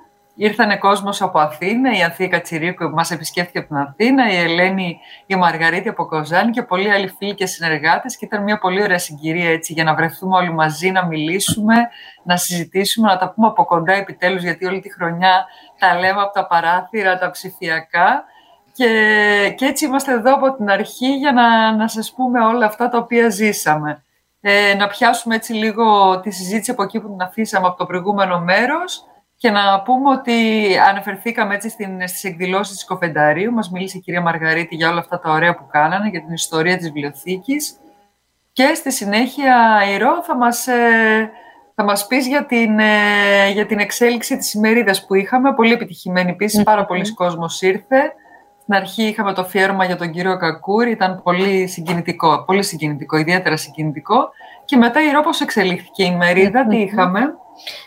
Ήρθανε κόσμος από Αθήνα, η Ανθία Κατσιρίκου που μας επισκέφθηκε από την Αθήνα, η Ελένη, η Μαργαρίτη από Κοζάνη και πολλοί άλλοι φίλοι και συνεργάτες και ήταν μια πολύ ωραία συγκυρία έτσι για να βρεθούμε όλοι μαζί, να μιλήσουμε, να συζητήσουμε, να τα πούμε από κοντά επιτέλους γιατί όλη τη χρονιά τα λέμε από τα παράθυρα, τα ψηφιακά και, και έτσι είμαστε εδώ από την αρχή για να, να σας πούμε όλα αυτά τα οποία ζήσαμε. Ε, να πιάσουμε έτσι λίγο τη συζήτηση από εκεί που την αφήσαμε από το προηγούμενο μέρος και να πούμε ότι αναφερθήκαμε έτσι στις εκδηλώσεις της Κοφενταρίου. Μας μίλησε η κυρία Μαργαρίτη για όλα αυτά τα ωραία που κάνανε, για την ιστορία της βιβλιοθήκης. Και στη συνέχεια η Ρο θα μας, ε, θα μας πεις για την, ε, για την εξέλιξη της ημερίδας που είχαμε. Πολύ επιτυχημένη επίσης, πάρα πολλοί κόσμος ήρθε. Στην αρχή είχαμε το φιέρωμα για τον κύριο Κακούρη, ήταν πολύ συγκινητικό, πολύ συγκινητικό, ιδιαίτερα συγκινητικό. Και μετά η Ρο πώς εξελίχθηκε η ημερίδα, τι είχαμε;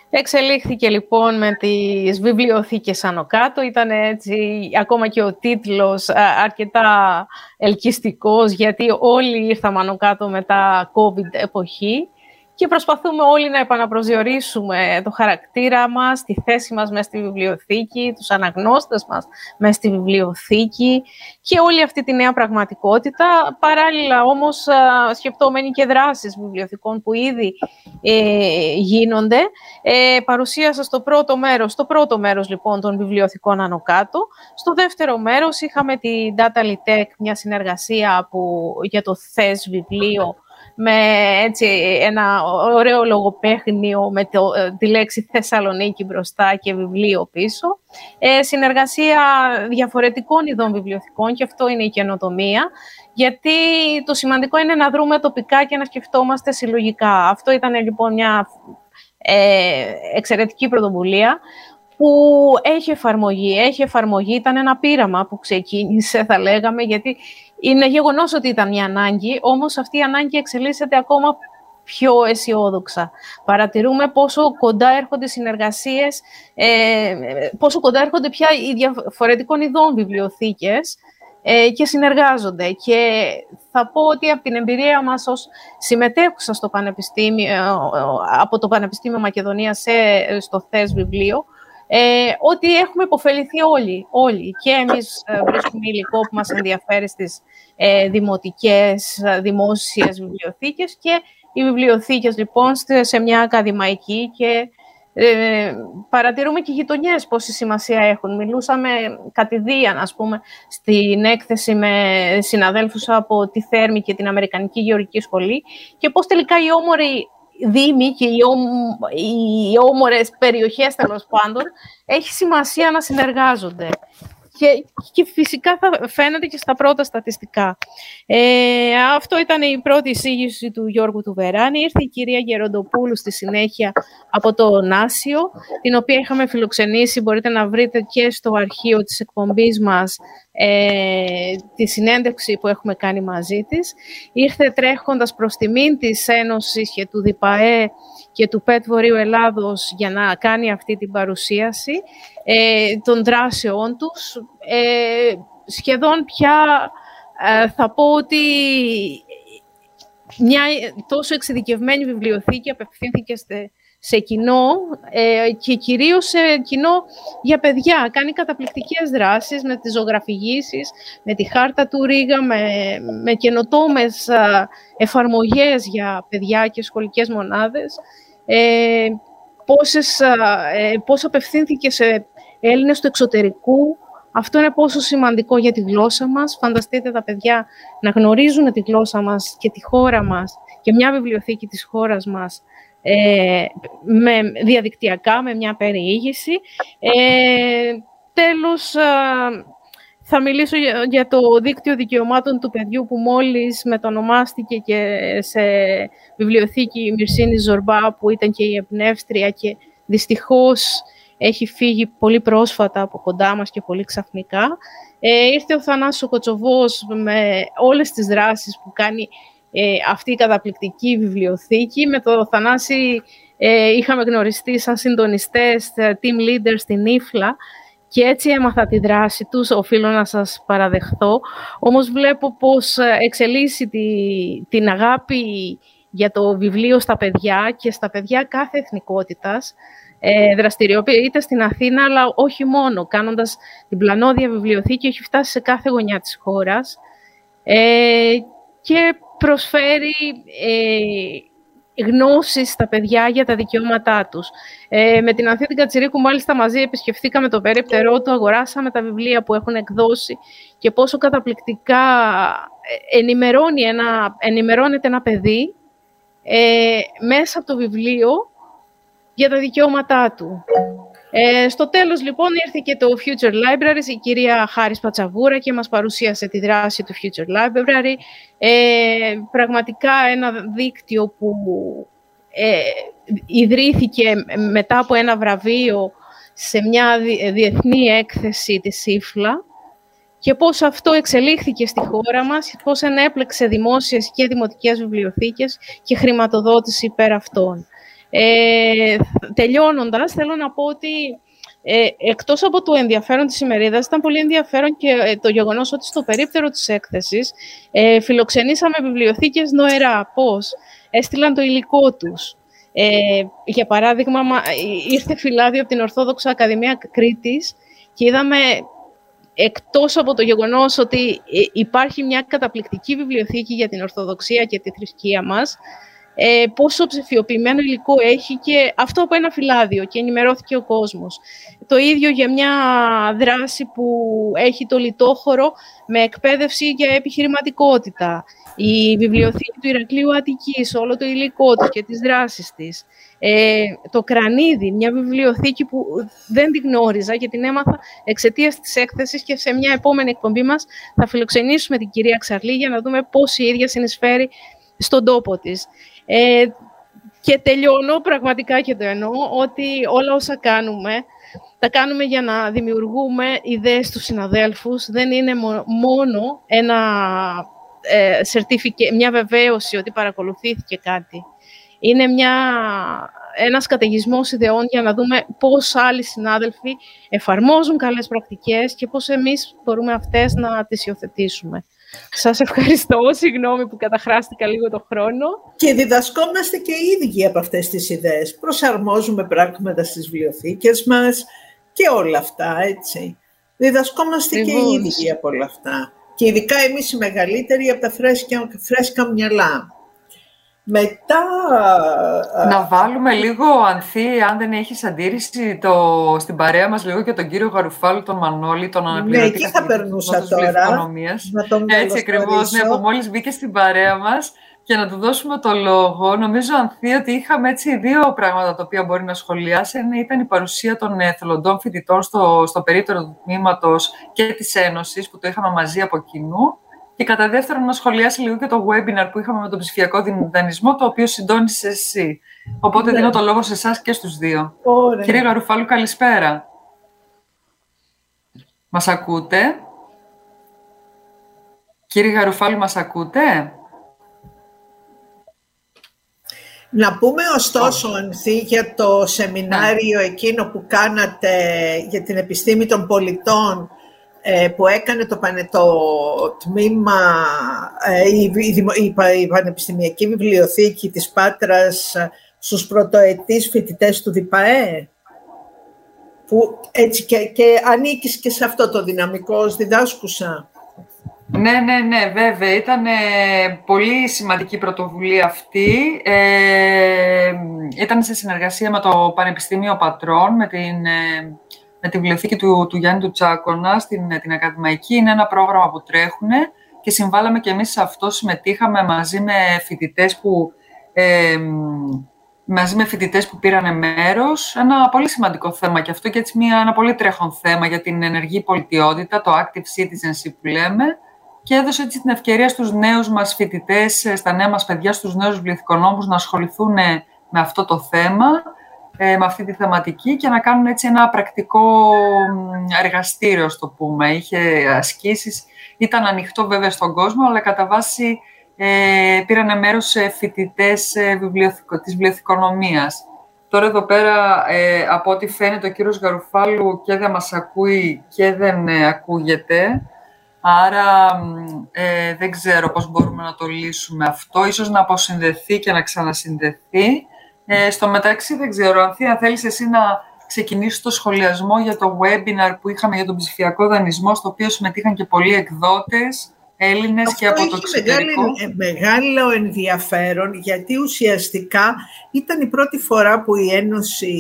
Εξελίχθηκε λοιπόν με τις βιβλιοθήκες άνω κάτω. Ήταν έτσι ακόμα και ο τίτλος αρκετά ελκυστικός γιατί όλοι ήρθαμε άνω κάτω μετά COVID εποχή και προσπαθούμε όλοι να επαναπροσδιορίσουμε το χαρακτήρα μας, τη θέση μας μέσα στη βιβλιοθήκη, τους αναγνώστες μας μέσα στη βιβλιοθήκη και όλη αυτή τη νέα πραγματικότητα. Παράλληλα όμως σκεπτόμενοι και δράσεις βιβλιοθηκών που ήδη ε, γίνονται. Ε, παρουσίασα στο πρώτο μέρος, στο πρώτο μέρος λοιπόν των βιβλιοθηκών άνω κάτω. Στο δεύτερο μέρος είχαμε τη Data Litech, μια συνεργασία που, για το ΘΕΣ βιβλίο με έτσι, ένα ωραίο λογοπαίχνιο με το, ε, τη λέξη Θεσσαλονίκη μπροστά και βιβλίο πίσω. Ε, συνεργασία διαφορετικών ειδών βιβλιοθηκών και αυτό είναι η καινοτομία, γιατί το σημαντικό είναι να δρούμε τοπικά και να σκεφτόμαστε συλλογικά. Αυτό ήταν λοιπόν μια ε, εξαιρετική πρωτοβουλία που έχει εφαρμογή. Έχει εφαρμογή, ήταν ένα πείραμα που ξεκίνησε, θα λέγαμε, γιατί είναι γεγονός ότι ήταν μια ανάγκη, όμως αυτή η ανάγκη εξελίσσεται ακόμα πιο αισιόδοξα. Παρατηρούμε πόσο κοντά έρχονται συνεργασίες, ε, πόσο κοντά έρχονται πια οι διαφορετικών ειδών βιβλιοθήκες ε, και συνεργάζονται. Και θα πω ότι από την εμπειρία μας ως συμμετέχουσας στο Πανεπιστήμιο, από το Πανεπιστήμιο Μακεδονίας σε, στο ΘΕΣ βιβλίο, ε, ότι έχουμε υποφεληθεί όλοι, όλοι. Και εμείς ε, βρίσκουμε υλικό που μας ενδιαφέρει στις ε, δημοτικές, ε, δημόσιες βιβλιοθήκες και οι βιβλιοθήκες λοιπόν σε μια ακαδημαϊκή και ε, παρατηρούμε και οι γειτονιές πόση σημασία έχουν. Μιλούσαμε κατηδίαν, ας πούμε, στην έκθεση με συναδέλφους από τη Θέρμη και την Αμερικανική Γεωργική Σχολή και πώς τελικά οι όμοροι δήμοι και οι, οι όμορες περιοχές, τέλος πάντων, έχει σημασία να συνεργάζονται. Και, και φυσικά θα φαίνεται και στα πρώτα στατιστικά. Ε, αυτό ήταν η πρώτη εισήγηση του Γιώργου του Βεράνη. Ήρθε η κυρία Γεροντοπούλου στη συνέχεια από το Νάσιο, την οποία είχαμε φιλοξενήσει. Μπορείτε να βρείτε και στο αρχείο της εκπομπής μας ε, τη συνέντευξη που έχουμε κάνει μαζί της. Ήρθε τρέχοντας προς τιμήν της Ένωσης και του ΔΙΠΑΕ και του ΠΕΤ Βορείου Ελλάδος για να κάνει αυτή την παρουσίαση ε, των δράσεών τους. Ε, σχεδόν πια ε, θα πω ότι μια τόσο εξειδικευμένη βιβλιοθήκη απευθύνθηκε σε κοινό ε, και κυρίως σε κοινό για παιδιά. Κάνει καταπληκτικές δράσεις με τις ζωγραφηγήσεις, με τη χάρτα του Ρίγα, με, με καινοτόμες εφαρμογές για παιδιά και σχολικές μονάδες. Ε, πόσες, ε, πώς απευθύνθηκε σε Έλληνες του εξωτερικού. Αυτό είναι πόσο σημαντικό για τη γλώσσα μας. Φανταστείτε τα παιδιά να γνωρίζουν τη γλώσσα μας και τη χώρα μας και μια βιβλιοθήκη της χώρας μας ε, με, διαδικτυακά, με μια περιήγηση. Ε, τέλος, θα μιλήσω για το δίκτυο δικαιωμάτων του παιδιού που μόλις μετονομάστηκε και σε βιβλιοθήκη Μυρσίνη Ζορμπά που ήταν και η εμπνεύστρια και δυστυχώς έχει φύγει πολύ πρόσφατα από κοντά μας και πολύ ξαφνικά. Ε, ήρθε ο Θανάσης Κοτσοβός με όλες τις δράσεις που κάνει ε, αυτή η καταπληκτική βιβλιοθήκη. Με το Θανάση ε, είχαμε γνωριστεί σαν συντονιστές, ε, team leaders στην Ήφλα και έτσι έμαθα τη δράση τους, οφείλω να σας παραδεχθώ. Όμως βλέπω πως ε, εξελίσσει τη, την αγάπη για το βιβλίο στα παιδιά και στα παιδιά κάθε εθνικότητας. Ε, δραστηριοποιείται στην Αθήνα, αλλά όχι μόνο. Κάνοντας την πλανόδια βιβλιοθήκη, έχει φτάσει σε κάθε γωνιά της χώρας ε, και προσφέρει ε, γνώση στα παιδιά για τα δικαιώματά τους. Ε, με την Ανθία την Κατσιρίκου, μάλιστα, μαζί επισκεφθήκαμε το περίπτερό του, αγοράσαμε τα βιβλία που έχουν εκδώσει και πόσο καταπληκτικά ε, ενημερώνει ένα, ενημερώνεται ένα παιδί ε, μέσα από το βιβλίο για τα δικαιώματά του. Ε, στο τέλος, λοιπόν, ήρθε και το Future Libraries, η κυρία Χάρης Πατσαβούρα και μας παρουσίασε τη δράση του Future Library. Ε, πραγματικά ένα δίκτυο που ε, ιδρύθηκε μετά από ένα βραβείο σε μια διεθνή έκθεση της ΣΥΦΛΑ και πώς αυτό εξελίχθηκε στη χώρα μας, πώς ενέπλεξε δημόσιες και δημοτικές βιβλιοθήκες και χρηματοδότηση υπέρ αυτών. Ε, τελειώνοντας, θέλω να πω ότι ε, εκτός από το ενδιαφέρον της ημερίδας, ήταν πολύ ενδιαφέρον και ε, το γεγονός ότι στο περίπτερο της έκθεσης ε, φιλοξενήσαμε βιβλιοθήκες νοερά. Πώς; Έστειλαν το υλικό τους. Ε, για παράδειγμα, ε, ήρθε φυλάδιο από την Ορθόδοξα Ακαδημία Κρήτης και είδαμε εκτός από το γεγονός ότι υπάρχει μια καταπληκτική βιβλιοθήκη για την Ορθοδοξία και τη θρησκεία μας, ε, πόσο ψηφιοποιημένο υλικό έχει και αυτό από ένα φυλάδιο και ενημερώθηκε ο κόσμος. Το ίδιο για μια δράση που έχει το λιτόχωρο με εκπαίδευση για επιχειρηματικότητα. Η βιβλιοθήκη του Ηρακλείου Αττικής, όλο το υλικό του και τις δράσεις της. Ε, το Κρανίδι, μια βιβλιοθήκη που δεν την γνώριζα και την έμαθα εξαιτίας της έκθεσης και σε μια επόμενη εκπομπή μας θα φιλοξενήσουμε την κυρία Ξαρλή για να δούμε πώς η ίδια συνεισφέρει στον τόπο της. Ε, και τελειώνω πραγματικά και το εννοώ ότι όλα όσα κάνουμε τα κάνουμε για να δημιουργούμε ιδέες στους συναδέλφους. Δεν είναι μόνο ένα ε, μια βεβαίωση ότι παρακολουθήθηκε κάτι. Είναι μια, ένας καταιγισμός ιδεών για να δούμε πώς άλλοι συνάδελφοι εφαρμόζουν καλές πρακτικές και πώς εμείς μπορούμε αυτές να τις υιοθετήσουμε. Σας ευχαριστώ. Συγγνώμη που καταχράστηκα λίγο το χρόνο. Και διδασκόμαστε και οι ίδιοι από αυτές τις ιδέες. Προσαρμόζουμε πράγματα στις βιβλιοθήκες μας και όλα αυτά, έτσι. Διδασκόμαστε και οι ίδιοι από όλα αυτά. Και ειδικά εμείς οι μεγαλύτεροι από τα φρέσκα, φρέσκα μυαλά. Μετά... Να βάλουμε λίγο, Ανθή, αν δεν έχεις αντίρρηση, το, στην παρέα μας λίγο και τον κύριο Γαρουφάλου, τον Μανώλη, τον αναπληρωτή Ναι, εκεί θα περνούσα τώρα. Να τον Έτσι ακριβώς, ναι, που μόλις μπήκε στην παρέα μας και να του δώσουμε το λόγο. Νομίζω, Ανθή, ότι είχαμε έτσι δύο πράγματα τα οποία μπορεί να σχολιάσει. Ένα ήταν η παρουσία των εθελοντών φοιτητών στο, στο περίπτερο του τμήματος και της Ένωσης, που το είχαμε μαζί από κοινού. Και κατά δεύτερον, να σχολιάσει λίγο και το webinar που είχαμε με τον ψηφιακό δανεισμό, το οποίο συντόνισε εσύ. Οπότε ναι. δίνω το λόγο σε εσάς και στους δύο. Ωραία. Κύριε Γαρουφάλου, καλησπέρα. Μας ακούτε; Κύριε Γαρουφάλου, μας ακούτε; Να πούμε ωστόσο, Ανθή, για το σεμινάριο ναι. εκείνο που κάνατε για την επιστήμη των πολιτών ε, που έκανε το, το τμήμα, ε, η, η, η, Πανεπιστημιακή Βιβλιοθήκη της Πάτρας ε, στους πρωτοετής φοιτητές του ΔΙΠΑΕ, που έτσι και, και ανήκεις και σε αυτό το δυναμικό ως διδάσκουσα. Ναι, ναι, ναι, βέβαια. Ήταν πολύ σημαντική πρωτοβουλία αυτή. Ε, ήταν σε συνεργασία με το Πανεπιστήμιο Πατρών, με την με τη βιβλιοθήκη του, του Γιάννη του Τσάκωνα στην την Ακαδημαϊκή. Είναι ένα πρόγραμμα που τρέχουν και συμβάλαμε και εμείς σε αυτό. Συμμετείχαμε μαζί με φοιτητές που ε, μαζί με φοιτητές που πήραν μέρος. Ένα πολύ σημαντικό θέμα και αυτό και έτσι μια, ένα πολύ τρέχον θέμα για την ενεργή πολιτιότητα, το active citizenship που λέμε και έδωσε έτσι την ευκαιρία στους νέους μας φοιτητές, στα νέα μας παιδιά, στους νέους βιβλιοθηκονόμους να ασχοληθούν με αυτό το θέμα, ε, με αυτή τη θεματική και να κάνουν έτσι ένα πρακτικό εργαστήριο, στο πούμε. Είχε ασκήσεις, ήταν ανοιχτό βέβαια στον κόσμο, αλλά κατά βάση ε, πήραν μέρος φοιτητές ε, βιβλιοθηκο, της βιβλιοθηκονομίας. Τώρα εδώ πέρα, ε, από ό,τι φαίνεται, ο κύριος Γαρουφάλου και δεν μας ακούει και δεν ε, ακούγεται. Άρα ε, δεν ξέρω πώς μπορούμε να το λύσουμε αυτό. Ίσως να αποσυνδεθεί και να ξανασυνδεθεί. Ε, στο μεταξύ δεν ξέρω, Ανθία, θέλεις εσύ να ξεκινήσεις το σχολιασμό για το webinar που είχαμε για τον ψηφιακό δανεισμό, στο οποίο συμμετείχαν και πολλοί εκδότες, Έλληνες και από το εξωτερικό. Μεγάλο, μεγάλο ενδιαφέρον, γιατί ουσιαστικά ήταν η πρώτη φορά που η Ένωση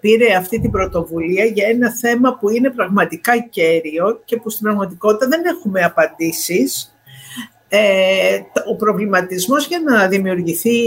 πήρε αυτή την πρωτοβουλία για ένα θέμα που είναι πραγματικά κέριο και που στην πραγματικότητα δεν έχουμε απαντήσεις. Ε, ο προβληματισμός για να δημιουργηθεί,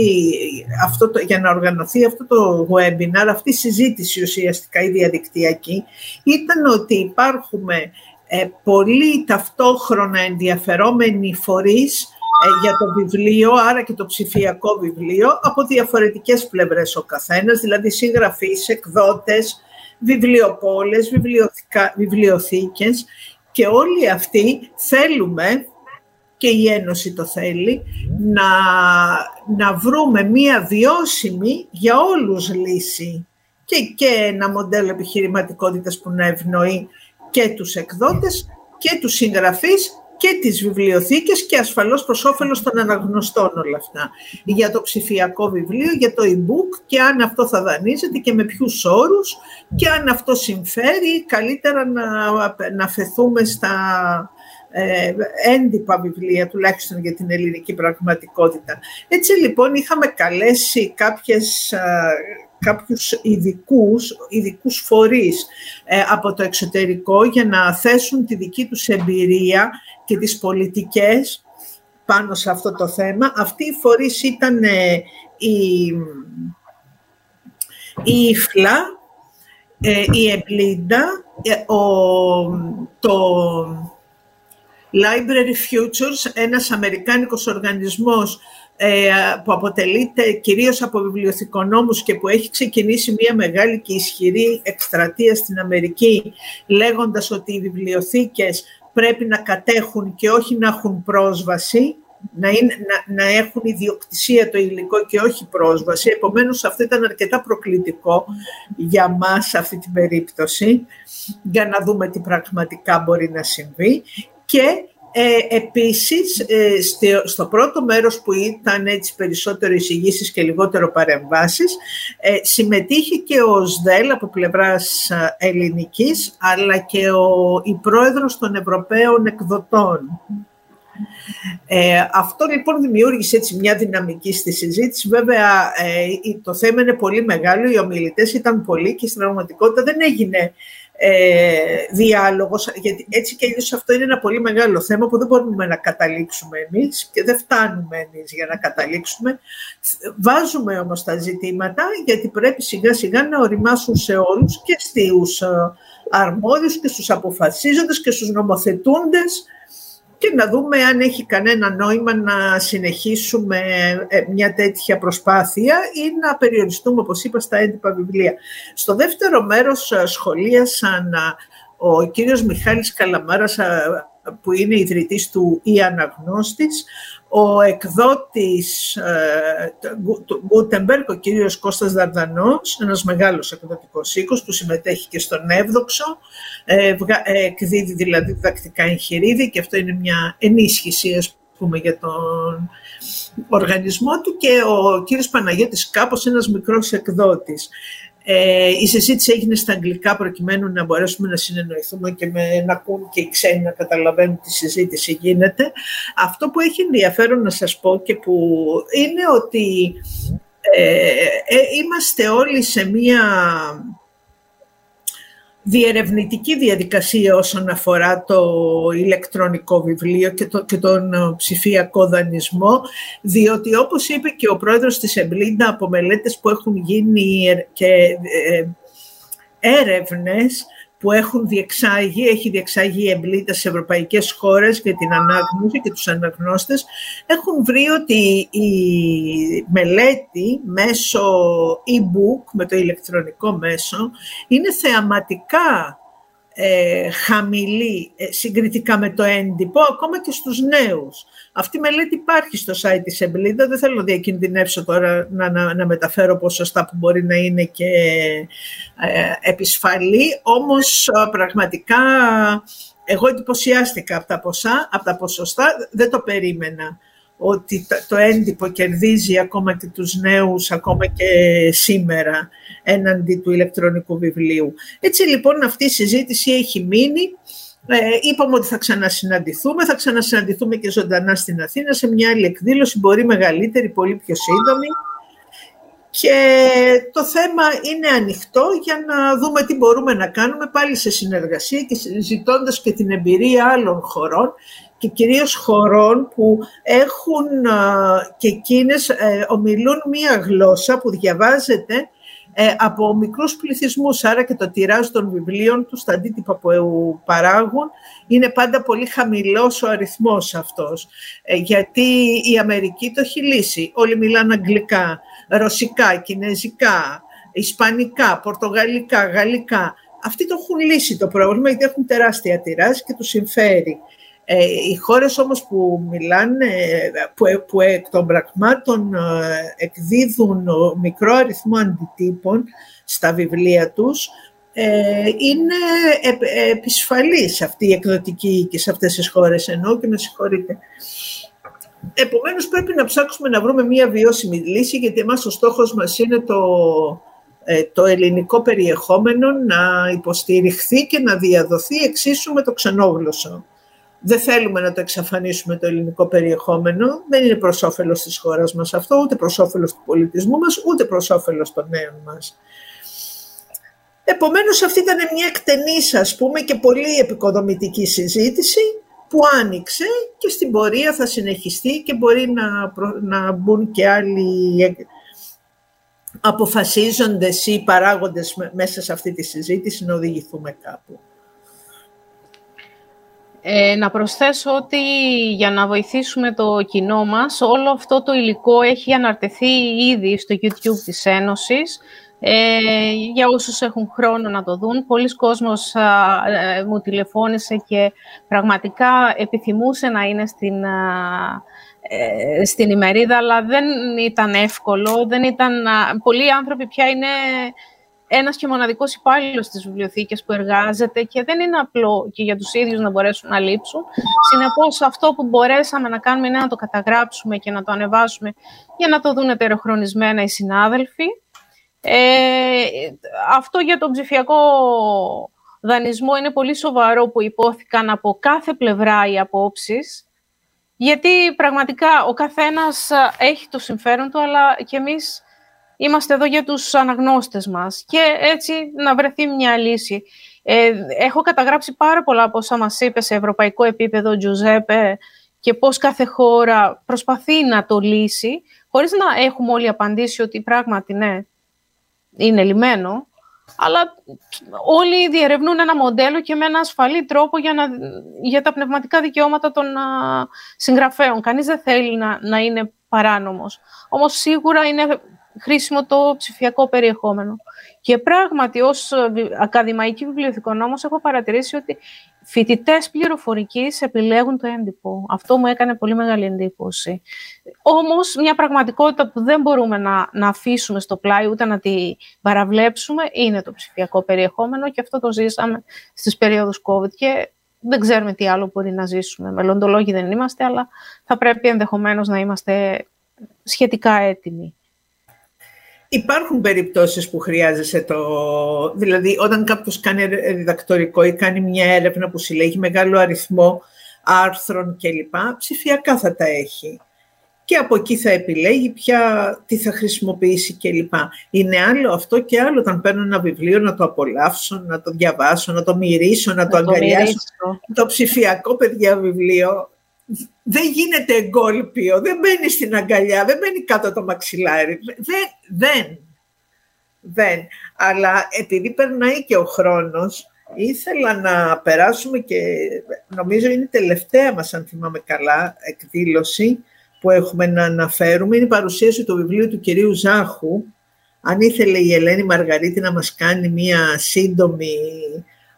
αυτό το, για να οργανωθεί αυτό το webinar, αυτή η συζήτηση ουσιαστικά η διαδικτυακή, ήταν ότι υπάρχουμε ε, πολλοί ταυτόχρονα ενδιαφερόμενοι φορείς ε, για το βιβλίο, άρα και το ψηφιακό βιβλίο, από διαφορετικές πλευρές ο καθένας, δηλαδή συγγραφείς, εκδότες, βιβλιοπόλες, βιβλιοθήκες και όλοι αυτοί θέλουμε και η Ένωση το θέλει, να, να βρούμε μία βιώσιμη για όλους λύση και, και ένα μοντέλο επιχειρηματικότητας που να ευνοεί και τους εκδότες και τους συγγραφείς και τις βιβλιοθήκες και ασφαλώς προς όφελος των αναγνωστών όλα αυτά. Για το ψηφιακό βιβλίο, για το e-book και αν αυτό θα δανείζεται και με ποιους όρους και αν αυτό συμφέρει καλύτερα να, να φεθούμε στα ε, έντυπα βιβλία, τουλάχιστον για την ελληνική πραγματικότητα. Έτσι λοιπόν είχαμε καλέσει κάποιες κάποιους ειδικούς, ειδικούς φορείς ε, από το εξωτερικό για να θέσουν τη δική τους εμπειρία και τις πολιτικές πάνω σε αυτό το θέμα. Αυτοί οι φορείς ήταν ε, η, η IFLA, ε, η EBLIDA, ο, το Library Futures, ένας αμερικάνικος οργανισμός ε, που αποτελείται κυρίως από βιβλιοθηκονόμους και που έχει ξεκινήσει μια μεγάλη και ισχυρή εκστρατεία στην Αμερική λέγοντας ότι οι βιβλιοθήκες πρέπει να κατέχουν και όχι να έχουν πρόσβαση, να, είναι, να, να έχουν ιδιοκτησία το υλικό και όχι πρόσβαση. Επομένως, αυτό ήταν αρκετά προκλητικό για μας αυτή την περίπτωση, για να δούμε τι πραγματικά μπορεί να συμβεί. Και ε, επίσης, ε, στο πρώτο μέρος που ήταν έτσι περισσότερο εισηγήσεις και λιγότερο παρεμβάσεις, ε, συμμετείχε και ο ΣΔΕΛ από πλευράς ε, ελληνικής, αλλά και ο, η πρόεδρος των Ευρωπαίων Εκδοτών. Ε, αυτό λοιπόν δημιούργησε έτσι μια δυναμική στη συζήτηση. Βέβαια, το θέμα είναι πολύ μεγάλο, οι ομιλητές ήταν πολλοί και στην πραγματικότητα δεν έγινε ε, διάλογος, γιατί έτσι και αλλιώς αυτό είναι ένα πολύ μεγάλο θέμα που δεν μπορούμε να καταλήξουμε εμείς και δεν φτάνουμε εμείς για να καταλήξουμε. Βάζουμε όμως τα ζητήματα γιατί πρέπει σιγά σιγά να οριμάσουν σε όλους και στους ε, αρμόδιους και στους αποφασίζοντες και στους νομοθετούντες και να δούμε αν έχει κανένα νόημα να συνεχίσουμε ε, μια τέτοια προσπάθεια ή να περιοριστούμε, όπως είπα, στα έντυπα βιβλία. Στο δεύτερο μέρος ε, σχολίασαν ε, ο κύριος Μιχάλης Καλαμάρας, που είναι ιδρυτής του «Η Αναγνώστης», ο εκδότης ε, του Γκούτεμπεργκ, ο κύριος Κώστας Δαρδανός, ένας μεγάλος εκδοτικός οίκος που συμμετέχει και στον Εύδοξο, ε, ε, εκδίδει δηλαδή διδακτικά εγχειρίδια και αυτό είναι μια ενίσχυση ας πούμε για τον οργανισμό του και ο κύριος Παναγιώτης Κάπος, ένας μικρός εκδότης. Ε, η συζήτηση έγινε στα αγγλικά προκειμένου να μπορέσουμε να συνεννοηθούμε και με, να ακούν και οι ξένοι να καταλαβαίνουν τι συζήτηση γίνεται. Αυτό που έχει ενδιαφέρον να σας πω και που είναι ότι ε, ε, είμαστε όλοι σε μία διερευνητική διαδικασία όσον αφορά το ηλεκτρονικό βιβλίο και, το, και τον ε, ψηφιακό δανεισμό, διότι όπως είπε και ο πρόεδρος της EBLIDA από μελέτες που έχουν γίνει και ε, έρευνες, που έχουν διεξάγει, έχει διεξάγει η EBLIDA σε ευρωπαϊκές χώρες για την ανάγνωση και τους αναγνώστες, έχουν βρει ότι η μελέτη μέσω e-book, με το ηλεκτρονικό μέσο, είναι θεαματικά ε, χαμηλή ε, συγκριτικά με το έντυπο, ακόμα και στους νέους. Αυτή η μελέτη υπάρχει στο site της Εμπλίδα, δεν θέλω να διακινδυνεύσω τώρα να, να, να μεταφέρω ποσοστά που μπορεί να είναι και ε, επισφαλή, όμως ε, πραγματικά εγώ εντυπωσιάστηκα από τα, ποσά, από τα ποσοστά, δεν το περίμενα ότι το έντυπο κερδίζει ακόμα και τους νέους, ακόμα και σήμερα, έναντι του ηλεκτρονικού βιβλίου. Έτσι λοιπόν αυτή η συζήτηση έχει μείνει. Ε, είπαμε ότι θα ξανασυναντηθούμε, θα ξανασυναντηθούμε και ζωντανά στην Αθήνα σε μια άλλη εκδήλωση, μπορεί μεγαλύτερη, πολύ πιο σύντομη. Και το θέμα είναι ανοιχτό για να δούμε τι μπορούμε να κάνουμε πάλι σε συνεργασία και ζητώντας και την εμπειρία άλλων χωρών και κυρίως χωρών που έχουν και εκείνες ε, ομιλούν μία γλώσσα που διαβάζεται ε, από μικρούς πληθυσμούς, άρα και το τυράζ των βιβλίων τους, τα αντίτυπα που παράγουν, είναι πάντα πολύ χαμηλός ο αριθμός αυτός. Ε, γιατί η Αμερική το έχει λύσει. Όλοι μιλάνε αγγλικά, ρωσικά, κινέζικα, ισπανικά, πορτογαλικά, γαλλικά. Αυτοί το έχουν λύσει το πρόβλημα γιατί έχουν τεράστια τυράζ και τους συμφέρει. Ε, οι χώρες όμως που μιλάνε, που, που εκ των πραγμάτων ε, εκδίδουν μικρό αριθμό αντιτύπων στα βιβλία τους, ε, είναι επισφαλής αυτή η εκδοτική και σε αυτές τις χώρες, ενώ και με συγχωρείτε. Επομένως πρέπει να ψάξουμε να βρούμε μία βιώσιμη λύση, γιατί εμάς ο στόχος μας είναι το, το ελληνικό περιεχόμενο να υποστηριχθεί και να διαδοθεί εξίσου με το ξενόγλωσσο. Δεν θέλουμε να το εξαφανίσουμε το ελληνικό περιεχόμενο. Δεν είναι προς όφελος της χώρας μας αυτό, ούτε προς όφελος του πολιτισμού μας, ούτε προς όφελος των νέων μας. Επομένως, αυτή ήταν μια εκτενή, ας πούμε, και πολύ επικοδομητική συζήτηση που άνοιξε και στην πορεία θα συνεχιστεί και μπορεί να, να μπουν και άλλοι αποφασίζοντες ή παράγοντες μέσα σε αυτή τη συζήτηση να οδηγηθούμε κάπου. Ε, να προσθέσω ότι για να βοηθήσουμε το κοινό μας, όλο αυτό το υλικό έχει αναρτηθεί ήδη στο YouTube της Ένωσης. Ε, για όσους έχουν χρόνο να το δουν, πολλοί κόσμος ε, μου τηλεφώνησε και πραγματικά επιθυμούσε να είναι στην, ε, στην ημερίδα, αλλά δεν ήταν εύκολο. Δεν ήταν, πολλοί άνθρωποι πια είναι ένας και μοναδικός υπάλληλος στις βιβλιοθήκες που εργάζεται και δεν είναι απλό και για τους ίδιους να μπορέσουν να λείψουν. Συνεπώς, αυτό που μπορέσαμε να κάνουμε είναι να το καταγράψουμε και να το ανεβάσουμε για να το δουν ετεροχρονισμένα οι συνάδελφοι. Ε, αυτό για τον ψηφιακό δανεισμό είναι πολύ σοβαρό που υπόθηκαν από κάθε πλευρά οι απόψεις, γιατί πραγματικά ο καθένας έχει το συμφέρον του, αλλά και εμείς Είμαστε εδώ για τους αναγνώστες μας και έτσι να βρεθεί μια λύση. Ε, έχω καταγράψει πάρα πολλά από όσα μας είπε σε ευρωπαϊκό επίπεδο, Τζουζέπε, και πώς κάθε χώρα προσπαθεί να το λύσει, χωρίς να έχουμε όλοι απαντήσει ότι πράγματι ναι, είναι λυμένο, αλλά όλοι διερευνούν ένα μοντέλο και με ένα ασφαλή τρόπο για, να, για τα πνευματικά δικαιώματα των α, συγγραφέων. Κανείς δεν θέλει να, να είναι παράνομος. Όμως σίγουρα είναι χρήσιμο το ψηφιακό περιεχόμενο. Και πράγματι, ως ακαδημαϊκή βιβλιοθηκονόμος, έχω παρατηρήσει ότι φοιτητές πληροφορικής επιλέγουν το έντυπο. Αυτό μου έκανε πολύ μεγάλη εντύπωση. Όμως, μια πραγματικότητα που δεν μπορούμε να, να αφήσουμε στο πλάι, ούτε να τη παραβλέψουμε, είναι το ψηφιακό περιεχόμενο και αυτό το ζήσαμε στις περίοδους COVID και δεν ξέρουμε τι άλλο μπορεί να ζήσουμε. Μελλοντολόγοι δεν είμαστε, αλλά θα πρέπει ενδεχομένως να είμαστε σχετικά έτοιμοι. Υπάρχουν περιπτώσεις που χρειάζεσαι το... Δηλαδή, όταν κάποιος κάνει διδακτορικό ή κάνει μια έρευνα που συλλέγει μεγάλο αριθμό άρθρων κλπ, ψηφιακά θα τα έχει. και από εκεί θα επιλέγει ποια, τι θα χρησιμοποιήσει κλπ. Είναι άλλο αυτό και άλλο όταν παίρνω ένα βιβλίο να το απολαύσω, να το διαβάσω, να το μυρίσω, να, το αγκαλιάσω. Το ψηφιακό παιδιά βιβλίο δεν γίνεται εγκόλπιο, δεν μπαίνει στην αγκαλιά, δεν μπαίνει κάτω το μαξιλάρι. Δεν, δεν, δεν. Αλλά επειδή περνάει και ο χρόνος, ήθελα να περάσουμε και νομίζω είναι η τελευταία μας, αν θυμάμαι καλά, εκδήλωση που έχουμε να αναφέρουμε. Είναι η παρουσίαση του βιβλίου του κυρίου Ζάχου. Αν ήθελε η Ελένη Μαργαρίτη να μας κάνει μία σύντομη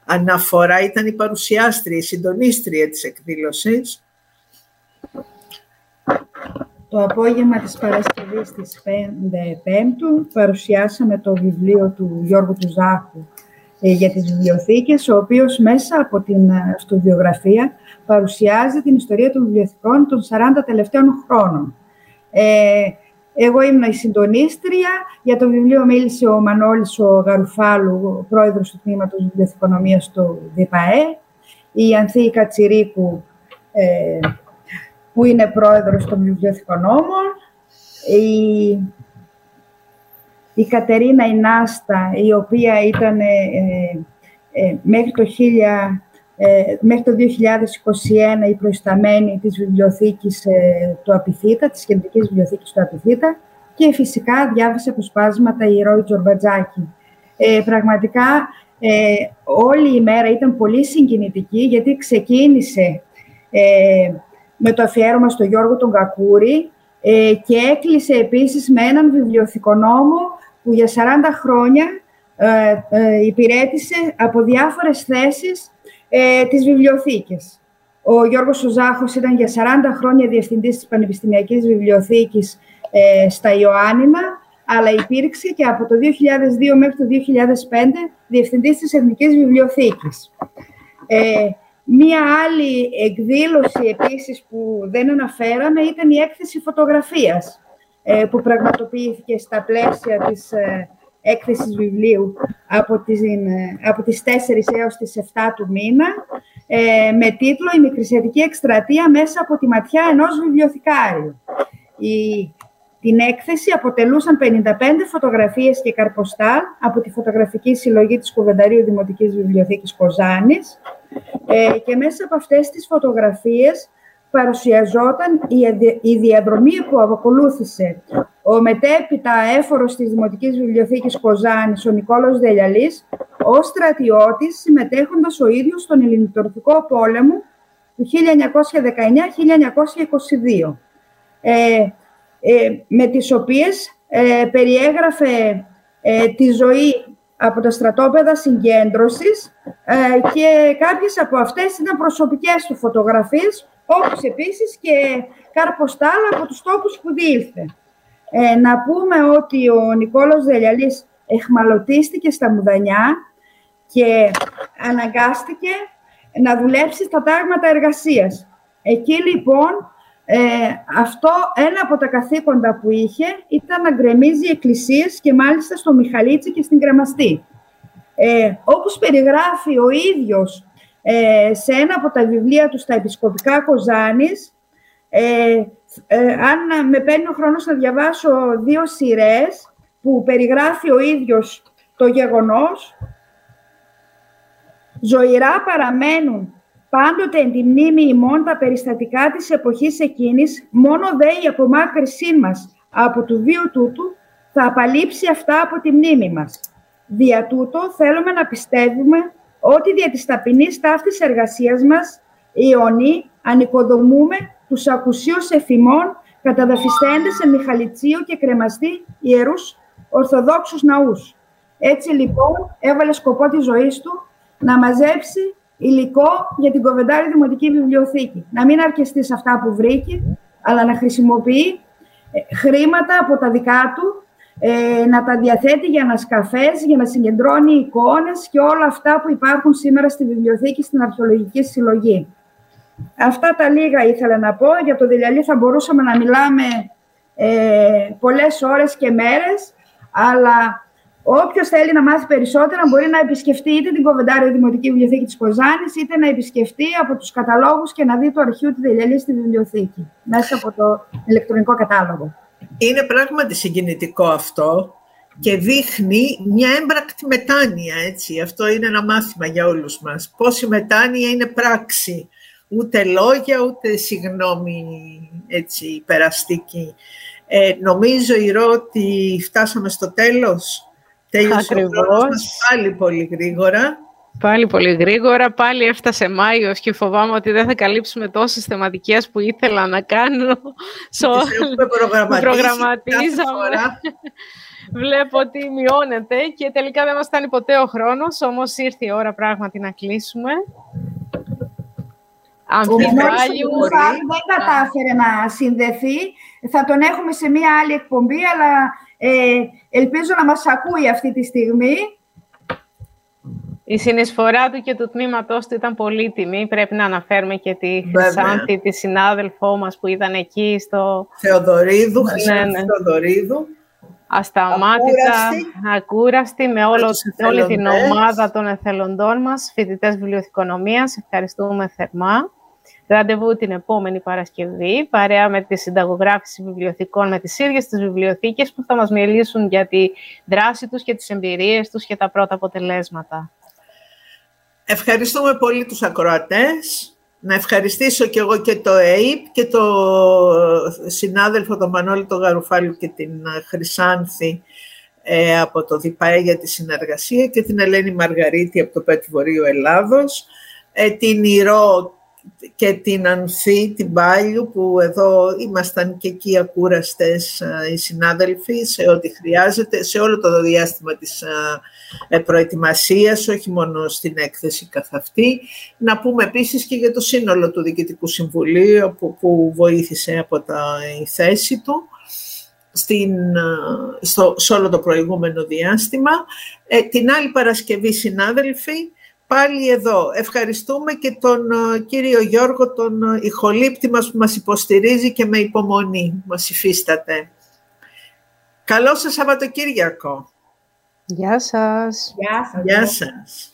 αναφορά, ήταν η παρουσιάστρια, η συντονίστρια της εκδήλωσης. Το απόγευμα της Παρασκευής της 5 Πέμπτου παρουσιάσαμε το βιβλίο του Γιώργου του Ζάχου ε, για τις βιβλιοθήκες, ο οποίος μέσα από την ε, αυτοβιογραφία παρουσιάζει την ιστορία των βιβλιοθηκών των 40 τελευταίων χρόνων. Ε, εγώ ήμουν η συντονίστρια. Για το βιβλίο μίλησε ο Μανώλης ο Γαρουφάλου, πρόεδρος του Τμήματος Βιβλιοθηκονομίας του ΔΙΠΑΕ, η Ανθή Κατσιρίκου, ε, που είναι πρόεδρος των βιβλιοθηκονόμων, η, η Κατερίνα Ινάστα, η οποία ήταν ε, ε, μέχρι, το 1000, ε, μέχρι το 2021 η προϊσταμένη της βιβλιοθήκης ε, του Απιθύτα, της Κεντρικής Βιβλιοθήκης του Απιθύτα και φυσικά διάβασε αποσπάσματα η Ρώη Τζορμπατζάκη. Ε, πραγματικά όλη η μέρα ήταν πολύ συγκινητική γιατί ξεκίνησε με το αφιέρωμα στο Γιώργο τον Κακούρη ε, και έκλεισε επίσης με έναν βιβλιοθηκονόμο που για 40 χρόνια ε, ε, υπηρέτησε από διάφορες θέσεις ε, τις βιβλιοθήκες. Ο Γιώργος Σουζάχος ήταν για 40 χρόνια διευθυντής της Πανεπιστημιακής Βιβλιοθήκης ε, στα Ιωάννινα, αλλά υπήρξε και από το 2002 μέχρι το 2005 διευθυντής της Εθνικής Βιβλιοθήκης. Ε, Μία άλλη εκδήλωση επίσης που δεν αναφέραμε ήταν η έκθεση φωτογραφίας ε, που πραγματοποιήθηκε στα πλαίσια της ε, έκθεσης βιβλίου από τις, ε, από τις 4 έως τις 7 του μήνα με τίτλο «Η Μικρησιατική Εκστρατεία μέσα από τη ματιά ενός βιβλιοθηκάριου». Η, την έκθεση αποτελούσαν 55 φωτογραφίες και καρποστάλ από τη φωτογραφική συλλογή της Κουβενταρίου Δημοτικής Βιβλιοθήκης Κοζάνης ε, και μέσα από αυτές τις φωτογραφίες παρουσιαζόταν η διαδρομή που ακολούθησε ο μετέπειτα έφορος της Δημοτικής Βιβλιοθήκης Κοζάνης, ο Νικόλος Δελιαλής, ως στρατιώτης συμμετέχοντας ο ίδιος στον Ελληνοτουρκικό πόλεμο του 1919-1922, ε, ε, με τις οποίες ε, περιέγραφε ε, τη ζωή από τα στρατόπεδα συγκέντρωσης ε, και κάποιες από αυτές ήταν προσωπικές του φωτογραφίες, όπως επίσης και καρποστάλα από τους τόπους που διήλθε. Ε, να πούμε ότι ο Νικόλος Δελιαλής εχμαλωτίστηκε στα Μουδανιά και αναγκάστηκε να δουλέψει στα τάγματα εργασίας. Εκεί λοιπόν ε, αυτό ένα από τα καθήκοντα που είχε ήταν να γκρεμίζει εκκλησίες και μάλιστα στο Μιχαλίτσι και στην Κρεμαστή. Ε, όπως περιγράφει ο ίδιος ε, σε ένα από τα βιβλία του στα Επισκοπικά Κοζάνης, ε, ε, αν με παίρνει ο χρόνος να διαβάσω δύο σειρές που περιγράφει ο ίδιος το γεγονός, ζωηρά παραμένουν Πάντοτε εν τη μνήμη ημών τα περιστατικά της εποχής εκείνης, μόνο δε η απομάκρυσή μας από του βίου τούτου θα απαλείψει αυτά από τη μνήμη μας. Δια τούτο θέλουμε να πιστεύουμε ότι δια της ταπεινής ταύτης εργασίας μας, ιονοί, ανοικοδομούμε τους ακουσίους εφημών καταδαφιστέντες σε Μιχαλιτσίο και κρεμαστή ιερούς Ορθοδόξους ναούς. Έτσι λοιπόν έβαλε σκοπό της ζωής του να μαζέψει υλικό για την Κοβεντάρη Δημοτική Βιβλιοθήκη. Να μην αρκεστεί σε αυτά που βρήκε, αλλά να χρησιμοποιεί ε, χρήματα από τα δικά του, ε, να τα διαθέτει για ανασκαφές, για να συγκεντρώνει εικόνες και όλα αυτά που υπάρχουν σήμερα στη βιβλιοθήκη, στην αρχαιολογική συλλογή. Αυτά τα λίγα ήθελα να πω. Για το Δηλιαλή θα μπορούσαμε να μιλάμε ε, πολλές ώρες και μέρες, αλλά Όποιος θέλει να μάθει περισσότερα μπορεί να επισκεφτεί είτε την Κοβεντάριο Δημοτική Βιβλιοθήκη της Κοζάνη, είτε να επισκεφτεί από τους καταλόγους και να δει το αρχείο του Δελιαλή στη βιβλιοθήκη, μέσα από το ηλεκτρονικό κατάλογο. Είναι πράγματι συγκινητικό αυτό και δείχνει μια έμπρακτη μετάνοια, έτσι. Αυτό είναι ένα μάθημα για όλους μας. Πώς η μετάνοια είναι πράξη. Ούτε λόγια, ούτε συγγνώμη, έτσι, περαστική. Ε, νομίζω, Ηρώ, ότι φτάσαμε στο τέλος. Τέλειωσε Ακριβώς. πάλι πολύ γρήγορα. Πάλι πολύ γρήγορα, πάλι έφτασε Μάιος και φοβάμαι ότι δεν θα καλύψουμε τόσες θεματικές που ήθελα να κάνω. Τις έχουμε προγραμματίσει προγραμματίζαμε. κάθε φορά. Βλέπω ότι μειώνεται και τελικά δεν μας φτάνει ποτέ ο χρόνος, όμως ήρθε η ώρα πράγματι να κλείσουμε. Ο Αμφιβάλλιου, Μόνος δεν κατάφερε να συνδεθεί. Θα τον έχουμε σε μία άλλη εκπομπή, αλλά ε, ελπίζω να μας ακούει αυτή τη στιγμή. η συνεισφορά του και του τμήματός του ήταν πολύτιμη. Πρέπει να αναφέρουμε και τη Βέβαια. Χρυσάνθη, τη συνάδελφό μας που ήταν εκεί στο Θεοδωρίδου, Ναι, Χρυσάνθη ναι. Θεοδωρίδου. ασταμάτητα, Ακούραστη. ακούραστη, με, όλο, τους όλη την εθελοντές. ομάδα των εθελοντών μας, φοιτητές βιβλιοθηκονομίας. Ευχαριστούμε θερμά. Ραντεβού την επόμενη Παρασκευή, παρέα με τη συνταγογράφηση βιβλιοθηκών με τις ίδιες τις βιβλιοθήκες που θα μας μιλήσουν για τη δράση τους και τις εμπειρίες τους και τα πρώτα αποτελέσματα. Ευχαριστούμε πολύ τους ακροατές. Να ευχαριστήσω και εγώ και το ΕΙΠ και το συνάδελφο τον Μανώλη τον Γαρουφάλου και την ε, Χρυσάνθη ε, από το ΔΙΠΑΕ για τη συνεργασία και την Ελένη Μαργαρίτη από το ΠΕΤ Βορείου Ελλάδος, ε, την Ηρώ και την Ανθή, την Πάλιου, που εδώ ήμασταν και εκεί ακούραστες ε, οι συνάδελφοι σε ό,τι χρειάζεται, σε όλο το διάστημα της ε, προετοιμασίας, όχι μόνο στην έκθεση καθ' αυτή. Να πούμε επίσης και για το σύνολο του Διοικητικού Συμβουλίου που, που βοήθησε από τα, η θέση του στην, ε, στο, σε όλο το προηγούμενο διάστημα. Ε, την άλλη Παρασκευή, συνάδελφοι, πάλι εδώ. Ευχαριστούμε και τον ε, κύριο Γιώργο, τον ε, ηχολήπτη μας που μας υποστηρίζει και με υπομονή μας υφίσταται. Καλό σας Σαββατοκύριακο. Γεια σας! Γεια σας. Γεια σας.